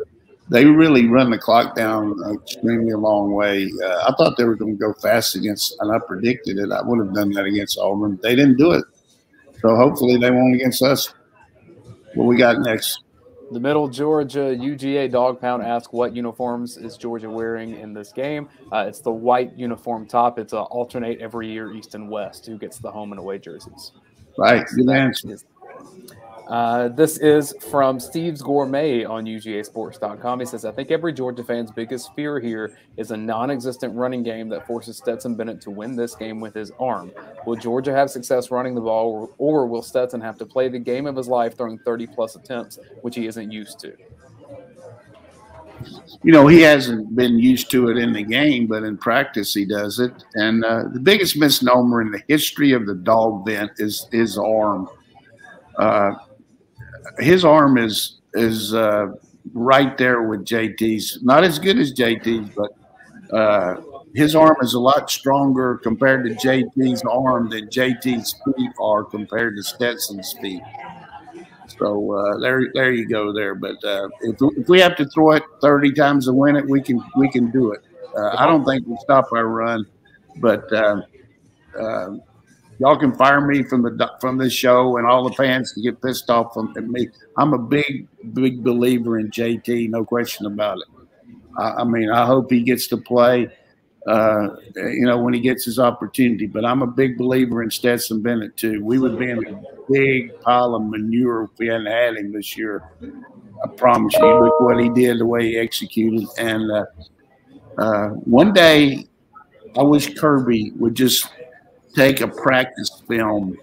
they really run the clock down extremely a long way. Uh, I thought they were going to go fast against, and I predicted it. I would have done that against Auburn. They didn't do it. So hopefully they won't against us. What we got next? The Middle Georgia UGA Dog Pound asks, "What uniforms is Georgia wearing in this game?" Uh, it's the white uniform top. It's a alternate every year, East and West. Who gets the home and away jerseys? Right. Good answer. Uh, this is from Steve's Gourmet on UGASports.com. He says, I think every Georgia fan's biggest fear here is a non existent running game that forces Stetson Bennett to win this game with his arm. Will Georgia have success running the ball, or, or will Stetson have to play the game of his life throwing 30 plus attempts, which he isn't used to? you know, he hasn't been used to it in the game, but in practice he does it. And uh, the biggest misnomer in the history of the dog vent is his arm. Uh, his arm is is uh, right there with JT's. Not as good as JT's, but uh, his arm is a lot stronger compared to JT's arm than JT's feet are compared to Stetson's feet. So uh, there, there you go there. But uh, if, if we have to throw it 30 times to win it, we can we can do it. Uh, I don't think we'll stop our run, but uh, uh, y'all can fire me from the from this show, and all the fans can get pissed off from me. I'm a big big believer in JT, no question about it. I, I mean, I hope he gets to play uh, you know, when he gets his opportunity. But I'm a big believer in Stetson Bennett too. We would be in a big pile of manure if we hadn't had him this year. I promise you. Look what he did, the way he executed, and uh, uh, one day, I wish Kirby would just take a practice film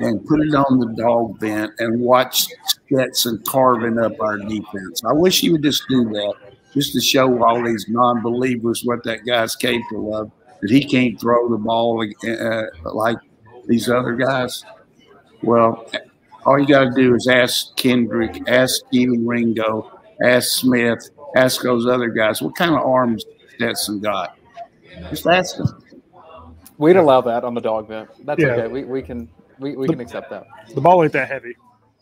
and put it on the dog vent and watch Stetson carving up our defense. I wish he would just do that just to show all these non-believers what that guy's capable of. That he can't throw the ball uh, like these other guys. Well, all you got to do is ask Kendrick, ask Kelee Ringo, ask Smith, ask those other guys what kind of arms Stetson got. Just ask them. We'd allow that on the dog vent. That's yeah. okay. We, we can we, we the, can accept that. The ball ain't that heavy.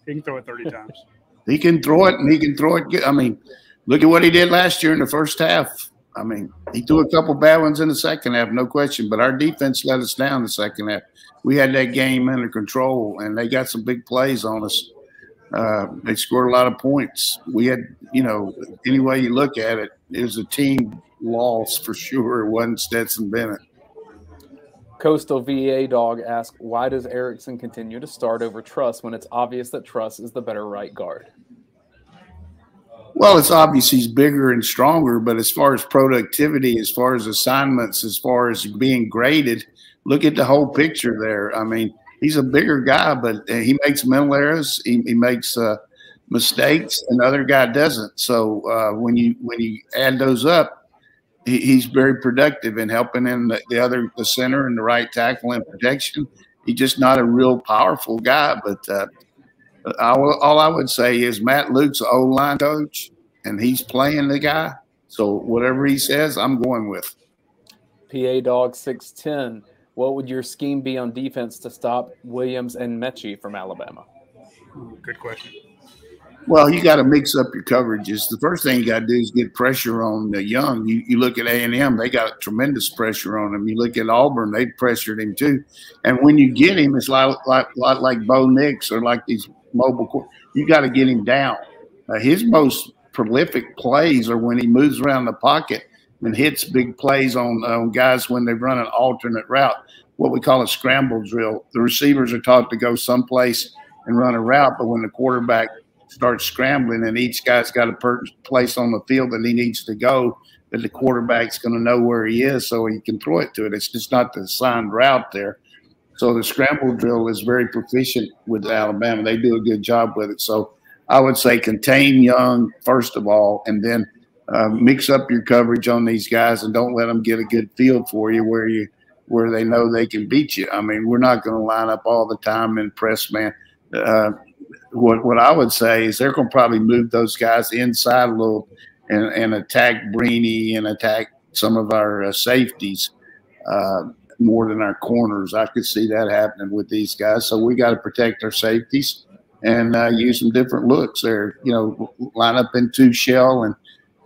He can throw it thirty (laughs) times. he can throw it, and he can throw it. I mean, look at what he did last year in the first half. I mean, he threw a couple bad ones in the second half, no question. But our defense let us down the second half. We had that game under control, and they got some big plays on us. Uh, they scored a lot of points. We had, you know, any way you look at it, it was a team loss for sure. It wasn't Stetson Bennett. Coastal VA Dog asks, why does Ericson continue to start over Truss when it's obvious that Truss is the better right guard? Well, it's obvious he's bigger and stronger, but as far as productivity, as far as assignments, as far as being graded, look at the whole picture there. I mean, he's a bigger guy, but uh, he makes mental errors. He, he makes uh, mistakes, and the other guy doesn't. So uh, when you when you add those up, he, he's very productive in helping in the, the, other the center and the right tackle and protection. He's just not a real powerful guy, but uh, I will, all I would say is Matt Luke's O line coach, and he's playing the guy. So whatever he says, I'm going with. PA Dog six ten. What would your scheme be on defense to stop Williams and Metchie from Alabama? Good question. Well, you got to mix up your coverages. The first thing you got to do is get pressure on the young. You, you look at A and M; they got tremendous pressure on him. You look at Auburn; they pressured him too. And when you get him, it's like like like, like Bo Nix or like these mobile. You got to get him down. Uh, his most prolific plays are when he moves around the pocket and hits big plays on, on guys when they run an alternate route, what we call a scramble drill. The receivers are taught to go someplace and run a route, but when the quarterback starts scrambling and each guy's got a place on the field that he needs to go, that the quarterback's going to know where he is so he can throw it to it. It's just not the assigned route there. So the scramble drill is very proficient with Alabama. They do a good job with it. So I would say contain Young first of all, and then uh, mix up your coverage on these guys, and don't let them get a good feel for you where you where they know they can beat you. I mean, we're not going to line up all the time in press man. Uh, what what I would say is they're going to probably move those guys inside a little and, and attack Brini and attack some of our uh, safeties uh, more than our corners. I could see that happening with these guys. So we got to protect our safeties and uh, use some different looks there. You know, line up in two shell and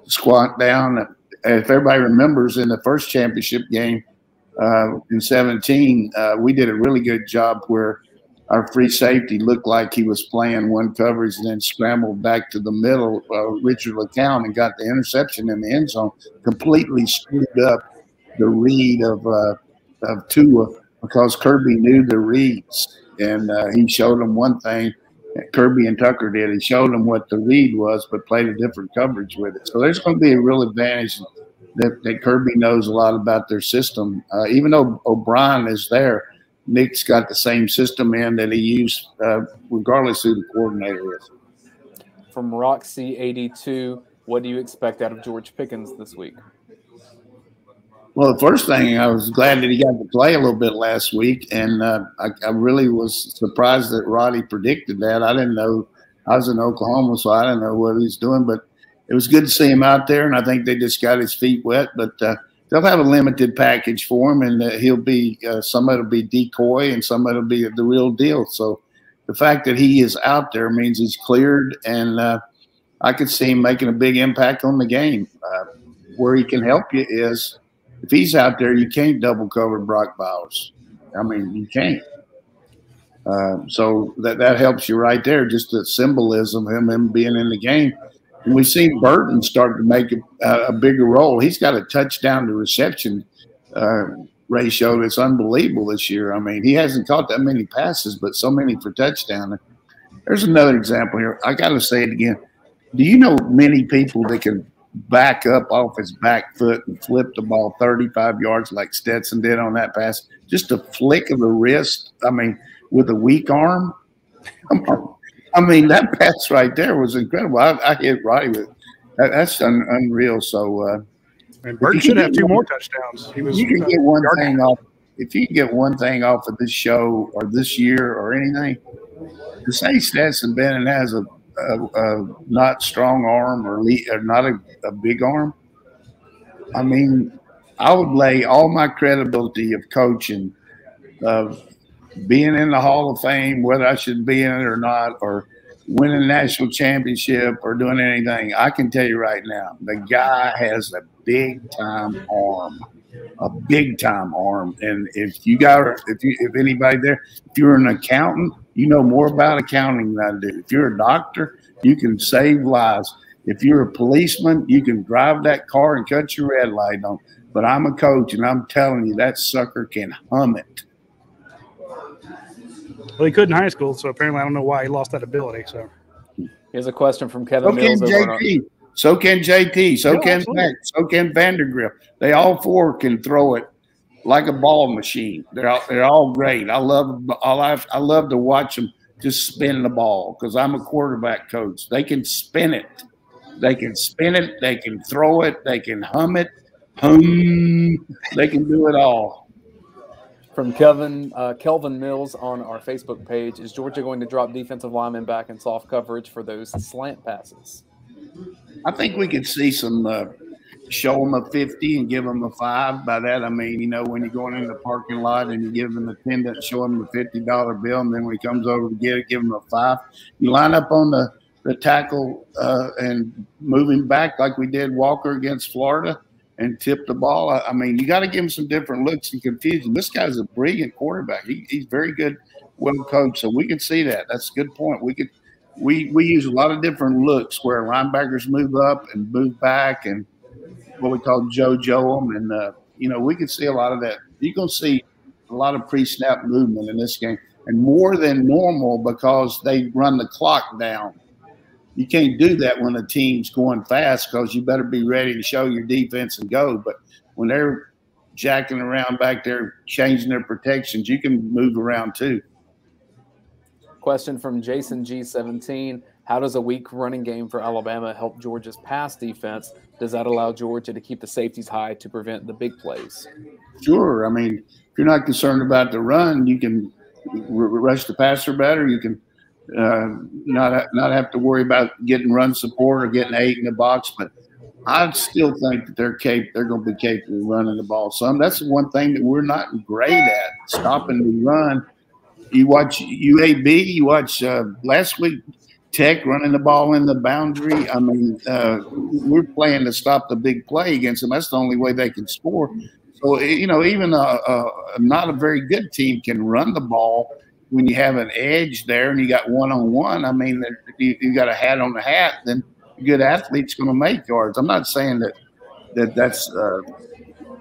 squat down. If everybody remembers in the first championship game uh, in 17, uh, we did a really good job where our free safety looked like he was playing one coverage and then scrambled back to the middle, uh, Richard LeCounte, and got the interception in the end zone, completely screwed up the read of uh, of Tua because Kirby knew the reads and uh, he showed them one thing. Kirby and Tucker did. He showed them what the read was, but played a different coverage with it. So there's going to be a real advantage that, that Kirby knows a lot about their system. Uh, even though O'Brien is there, Nick's got the same system in that he used, uh, regardless who the coordinator is. From Roxy 82, what do you expect out of George Pickens this week? Well, the first thing I was glad that he got to play a little bit last week, and uh, I, I, really was surprised that Radi predicted that. I didn't know I was in Oklahoma, so I didn't know what he's doing, but it was good to see him out there, and I think they just got his feet wet. But uh, they'll have a limited package for him, and uh, he'll be uh, some of it'll be decoy, and some of it'll be the real deal. So the fact that he is out there means he's cleared, and uh, I could see him making a big impact on the game. Uh, where he can help you is if he's out there, you can't double cover Brock Bowers. I mean, you can't. Uh, so that that helps you right there. Just the symbolism of him, him being in the game. And we've seen Burton start to make a, a bigger role. He's got a touchdown to reception uh, ratio that's unbelievable this year. I mean, he hasn't caught that many passes, but so many for touchdown. There's another example here. I got to say it again. Do you know many people that can back up off his back foot and flip the ball 35 yards like Stetson did on that pass. Just a flick of the wrist. I mean, with a weak arm. I mean, that (laughs) pass right there was incredible. I, I hit Radi with that, that's un, unreal. So, uh, and Burton should have two one, more touchdowns. He was. You can uh, get one thing off. If you get one thing off of this show or this year or anything, to say Stetson Bennett has a a, a not strong arm or, le- or not a, a big arm, I mean, I would lay all my credibility of coaching, of being in the Hall of Fame, whether I should be in it or not, or winning a national championship or doing anything. I can tell you right now, the guy has a big time arm, a big time arm. And if you got, if you, if anybody there, if you're an accountant, you know more about accounting than I do. If you're a doctor, you can save lives. If you're a policeman, you can drive that car and cut your red light on. But I'm a coach, and I'm telling you, that sucker can hum it. Well, he could in high school, so apparently I don't know why he lost that ability. So here's a question from Kevin so Mills. Can JT. So can JT. So yeah, can Mac. So can Vandagriff. They all four can throw it like a ball machine. They're all, they're all great. I love all I, I love to watch them just spin the ball because I'm a quarterback coach. They can spin it. They can spin it. They can throw it. They can hum it. Hum. They can do it all. From Kevin uh, Kelvin Mills on our Facebook page, is Georgia going to drop defensive linemen back in soft coverage for those slant passes? I think we could see some uh, show them a 50 and give them a five. By that, I mean, you know, when you're going in the parking lot and you give them the attendant, show them the $50 bill, and then when he comes over to get it, give him a five. You line up on the, the tackle uh, and move him back like we did Walker against Florida and tip the ball. I, I mean, you got to give him some different looks and confusion. This guy's a brilliant quarterback. He, he's very good, well coached. So we can see that. That's a good point. We could. We, we use a lot of different looks where linebackers move up and move back and – what we call JoJo them, and uh, you know we can see a lot of that. You're gonna see a lot of pre-snap movement in this game, and more than normal because they run the clock down. You can't do that when a team's going fast because you better be ready to show your defense and go. But when they're jacking around back there, changing their protections, you can move around too. Question from Jason G17. How does a weak running game for Alabama help Georgia's pass defense? Does that allow Georgia to keep the safeties high to prevent the big plays? Sure. I mean, if you're not concerned about the run, you can rush the passer better. You can uh, not not have to worry about getting run support or getting eight in the box. But I still think that they're they're going to be capable of running the ball some. That's the one thing that we're not great at stopping the run. You watch UAB. You watch uh, last week. Tech running the ball in the boundary. I mean, uh, we're playing to stop the big play against them. That's the only way they can score. So you know, even a, a not a very good team can run the ball when you have an edge there and you got one on one. I mean, you, you got a hat on the hat. Then a good athlete's going to make yards. I'm not saying that that that's uh,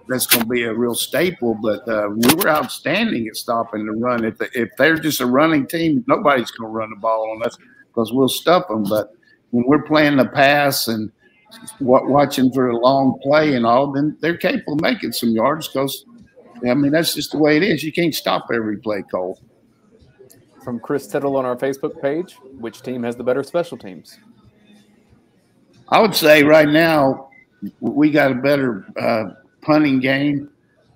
that's going to be a real staple, but uh, we were outstanding at stopping the run. If if they're just a running team, nobody's going to run the ball on us because we'll stuff them. But when we're playing the pass and watching for a long play and all, then they're capable of making some yards because, I mean, that's just the way it is. You can't stop every play, Cole. From Chris Tittle on our Facebook page, which team has the better special teams? I would say right now we got a better uh, punting game.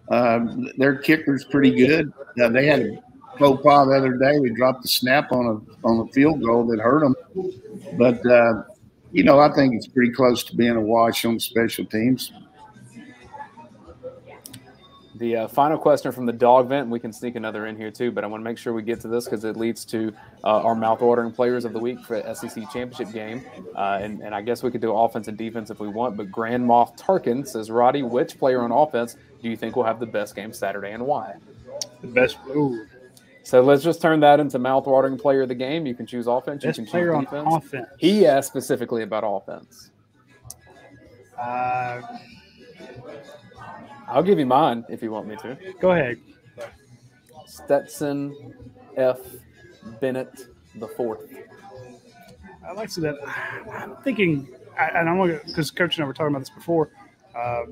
Uh, their kicker's pretty good. Uh, they had a faux pas the other day. We dropped the snap on a on a field goal that hurt them, but uh, you know, I think it's pretty close to being a wash on special teams. The uh, final question from the dog vent, we can sneak another in here too, but I want to make sure we get to this because it leads to uh, our mouth-watering players of the week for the SEC championship game. Uh, and, and I guess we could do offense and defense if we want, but Grand Moff Tarkin says, Radi, which player on offense do you think will have the best game Saturday and why? The best. Ooh, so let's just turn that into mouth-watering player of the game. You can choose offense. Best you can player choose defense. on offense. He asked specifically about offense. Uh, I'll give you mine if you want me to. go ahead. Stetson F. Bennett the fourth. I like to see that. I'm thinking, and I'm going to, because Coach and I were talking about this before. Uh,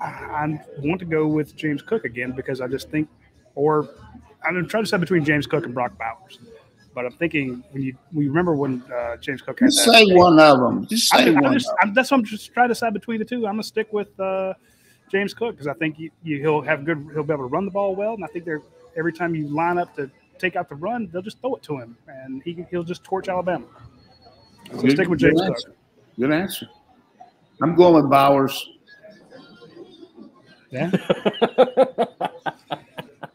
I I want to go with James Cook again because I just think, or I'm trying to decide between James Cook and Brock Bowers. But I'm thinking when you we remember when uh, James Cook had Just that. say one of them. Just say I'm, I'm one. just, of 'em. I'm, that's what I'm just trying to decide between the two. I'm gonna stick with uh, James Cook because I think you, you, he'll have good. He'll be able to run the ball well, and I think they're every time you line up to take out the run, they'll just throw it to him, and he he'll just torch Alabama. So Good- stick with good James Cook. answer. Good answer. I'm going with Bowers. Yeah, (laughs)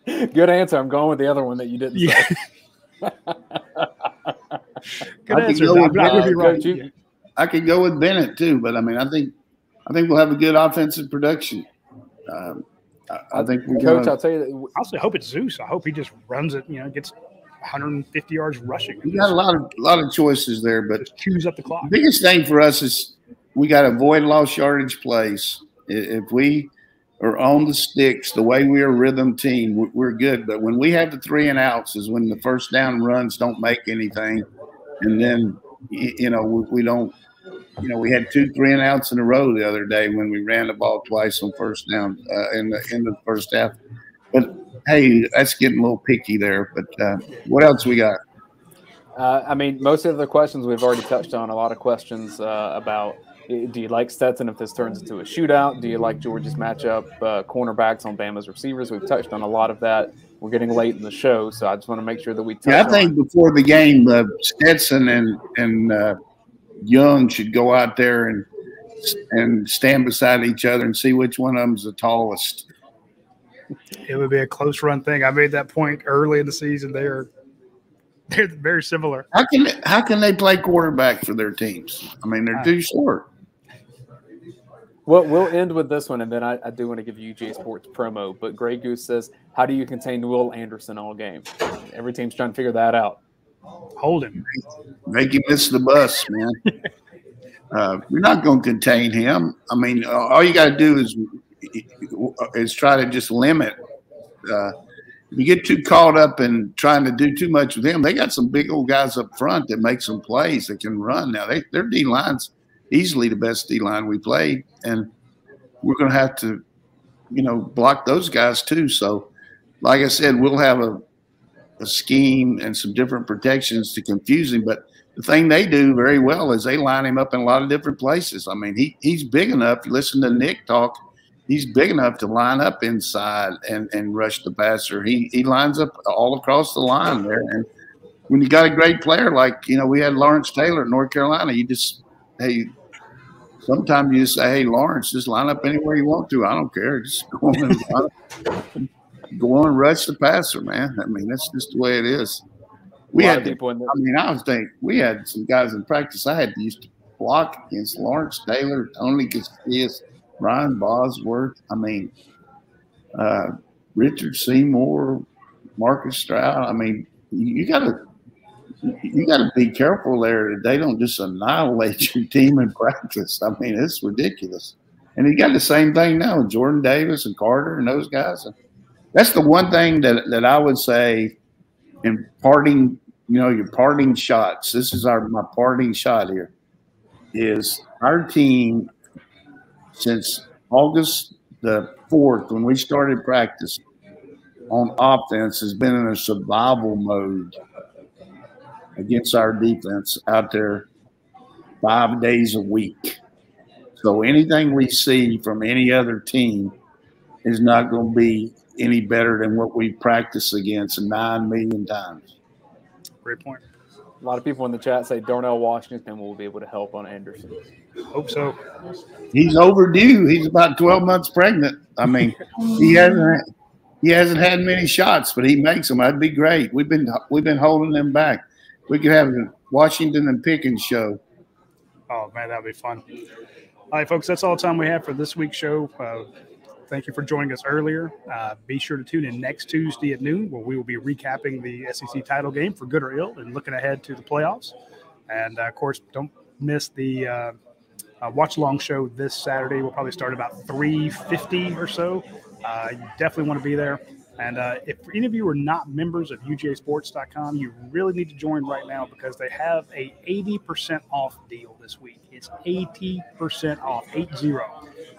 Good answer. I'm going with the other one that you didn't yeah. say. (laughs) good I could go with, not gonna uh, right. You- I could go with Bennett too, but I mean, I think I think we'll have a good offensive production. Um, I, I think we're Coach, gonna, I'll tell you that I also hope it's Zeus. I hope he just runs it. You know, gets 150 yards rushing. we got a lot of lot of choices there, but Just chews up the clock. the biggest thing for us is we got to avoid lost yardage plays. If we are on the sticks, the way we are a rhythm team, we- we're good. But when we have the three and outs, is when the first down runs don't make anything, and then you know we, don't. You know, we had two three and outs in a row the other day when we ran the ball twice on first down uh, in the in the first half. But hey, that's getting a little picky there. But uh, what else we got? Uh, I mean, most of the questions we've already touched on. A lot of questions uh, about do you like Stetson if this turns into a shootout? Do you like Georgia's matchup, uh, cornerbacks on Bama's receivers? We've touched on a lot of that. We're getting late in the show, so I just want to make sure that we touch Yeah, I on- think before the game, uh, Stetson and and uh, Young should go out there and and stand beside each other and see which one of them's the tallest. It would be a close run thing. I made that point early in the season. They're they're very similar. How can how can they play quarterback for their teams? I mean, they're too short. Well, we'll end with this one, and then I, I do want to give you UGA Sports promo. But Grey Goose says, "How do you contain Will Anderson all game?" Every team's trying to figure that out. Hold him. Make him miss the bus, man. (laughs) uh, you're not going to contain him. I mean, uh, all you got to do is is try to just limit. Uh, if you get too caught up in trying to do too much with him, they got some big old guys up front that make some plays that can run. Now they their D line's easily the best D line we played, and we're going to have to you know, block those guys too. So, like I said, we'll have a, a scheme and some different protections to confuse him. But the thing they do very well is they line him up in a lot of different places. I mean, he he's big enough. Listen to Nick talk. He's big enough to line up inside and, and rush the passer. He he lines up all across the line there. And when you got a great player like you know we had Lawrence Taylor in North Carolina, you just hey sometimes you say, "Hey, Lawrence, just line up anywhere you want to. I don't care. Just go on and go on and rush the passer, man. I mean, that's just the way it is." We had people in there. I mean, I was thinking we had some guys in practice. I had to used to block against Lawrence Taylor, Tony Casillas, Brian Bosworth. I mean, uh, Richard Seymour, Marcus Stroud. I mean, you got to you got to be careful there. They don't just annihilate your team in practice. I mean, it's ridiculous. And you got the same thing now with Jordan Davis and Carter and those guys. That's the one thing that, that I would say in parting, you know, your parting shots. This is our my parting shot here. Is our team since August the fourth when we started practice on offense has been in a survival mode against our defense out there five days a week. So anything we see from any other team is not going to be any better than what we practice against nine million times. Great point. A lot of people in the chat say Darnell Washington will be able to help on Anderson. Hope so. He's overdue. He's about 12 months pregnant. I mean, he hasn't he hasn't had many shots, but he makes them. That'd be great. We've been we've been holding them back. We could have a Washington and Pickens show. Oh man, that'd be fun. All right, folks, that's all the time we have for this week's show. Uh, thank you for joining us earlier. Uh, be sure to tune in next Tuesday at noon, where we will be recapping the SEC title game for good or ill and looking ahead to the playoffs. And uh, of course, don't miss the uh, uh, watch along show this Saturday. We'll probably start about 3:50 or so. Uh, you definitely want to be there. And uh, if any of you are not members of UGAsports.com, you really need to join right now because they have a 80% off deal this week. It's 80% off, 80.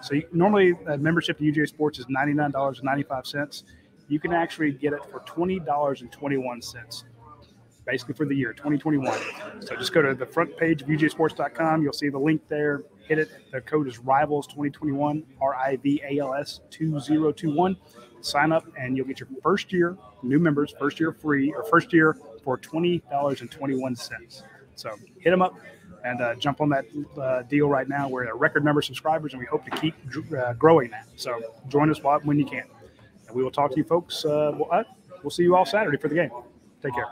So you, normally a membership to UGA Sports is $99.95. You can actually get it for $20.21 basically for the year 2021. So just go to the front page of UGAsports.com. You'll see the link there. Hit it. The code is Rivals 2021, R I V A L S 2021 sign up and you'll get your first year, new members, first year free or first year for $20.21. So hit them up and uh, jump on that uh, deal right now. We're at a record number of subscribers and we hope to keep uh, growing that. So join us when you can. And we will talk to you folks. Uh, we'll, uh, we'll see you all Saturday for the game. Take care.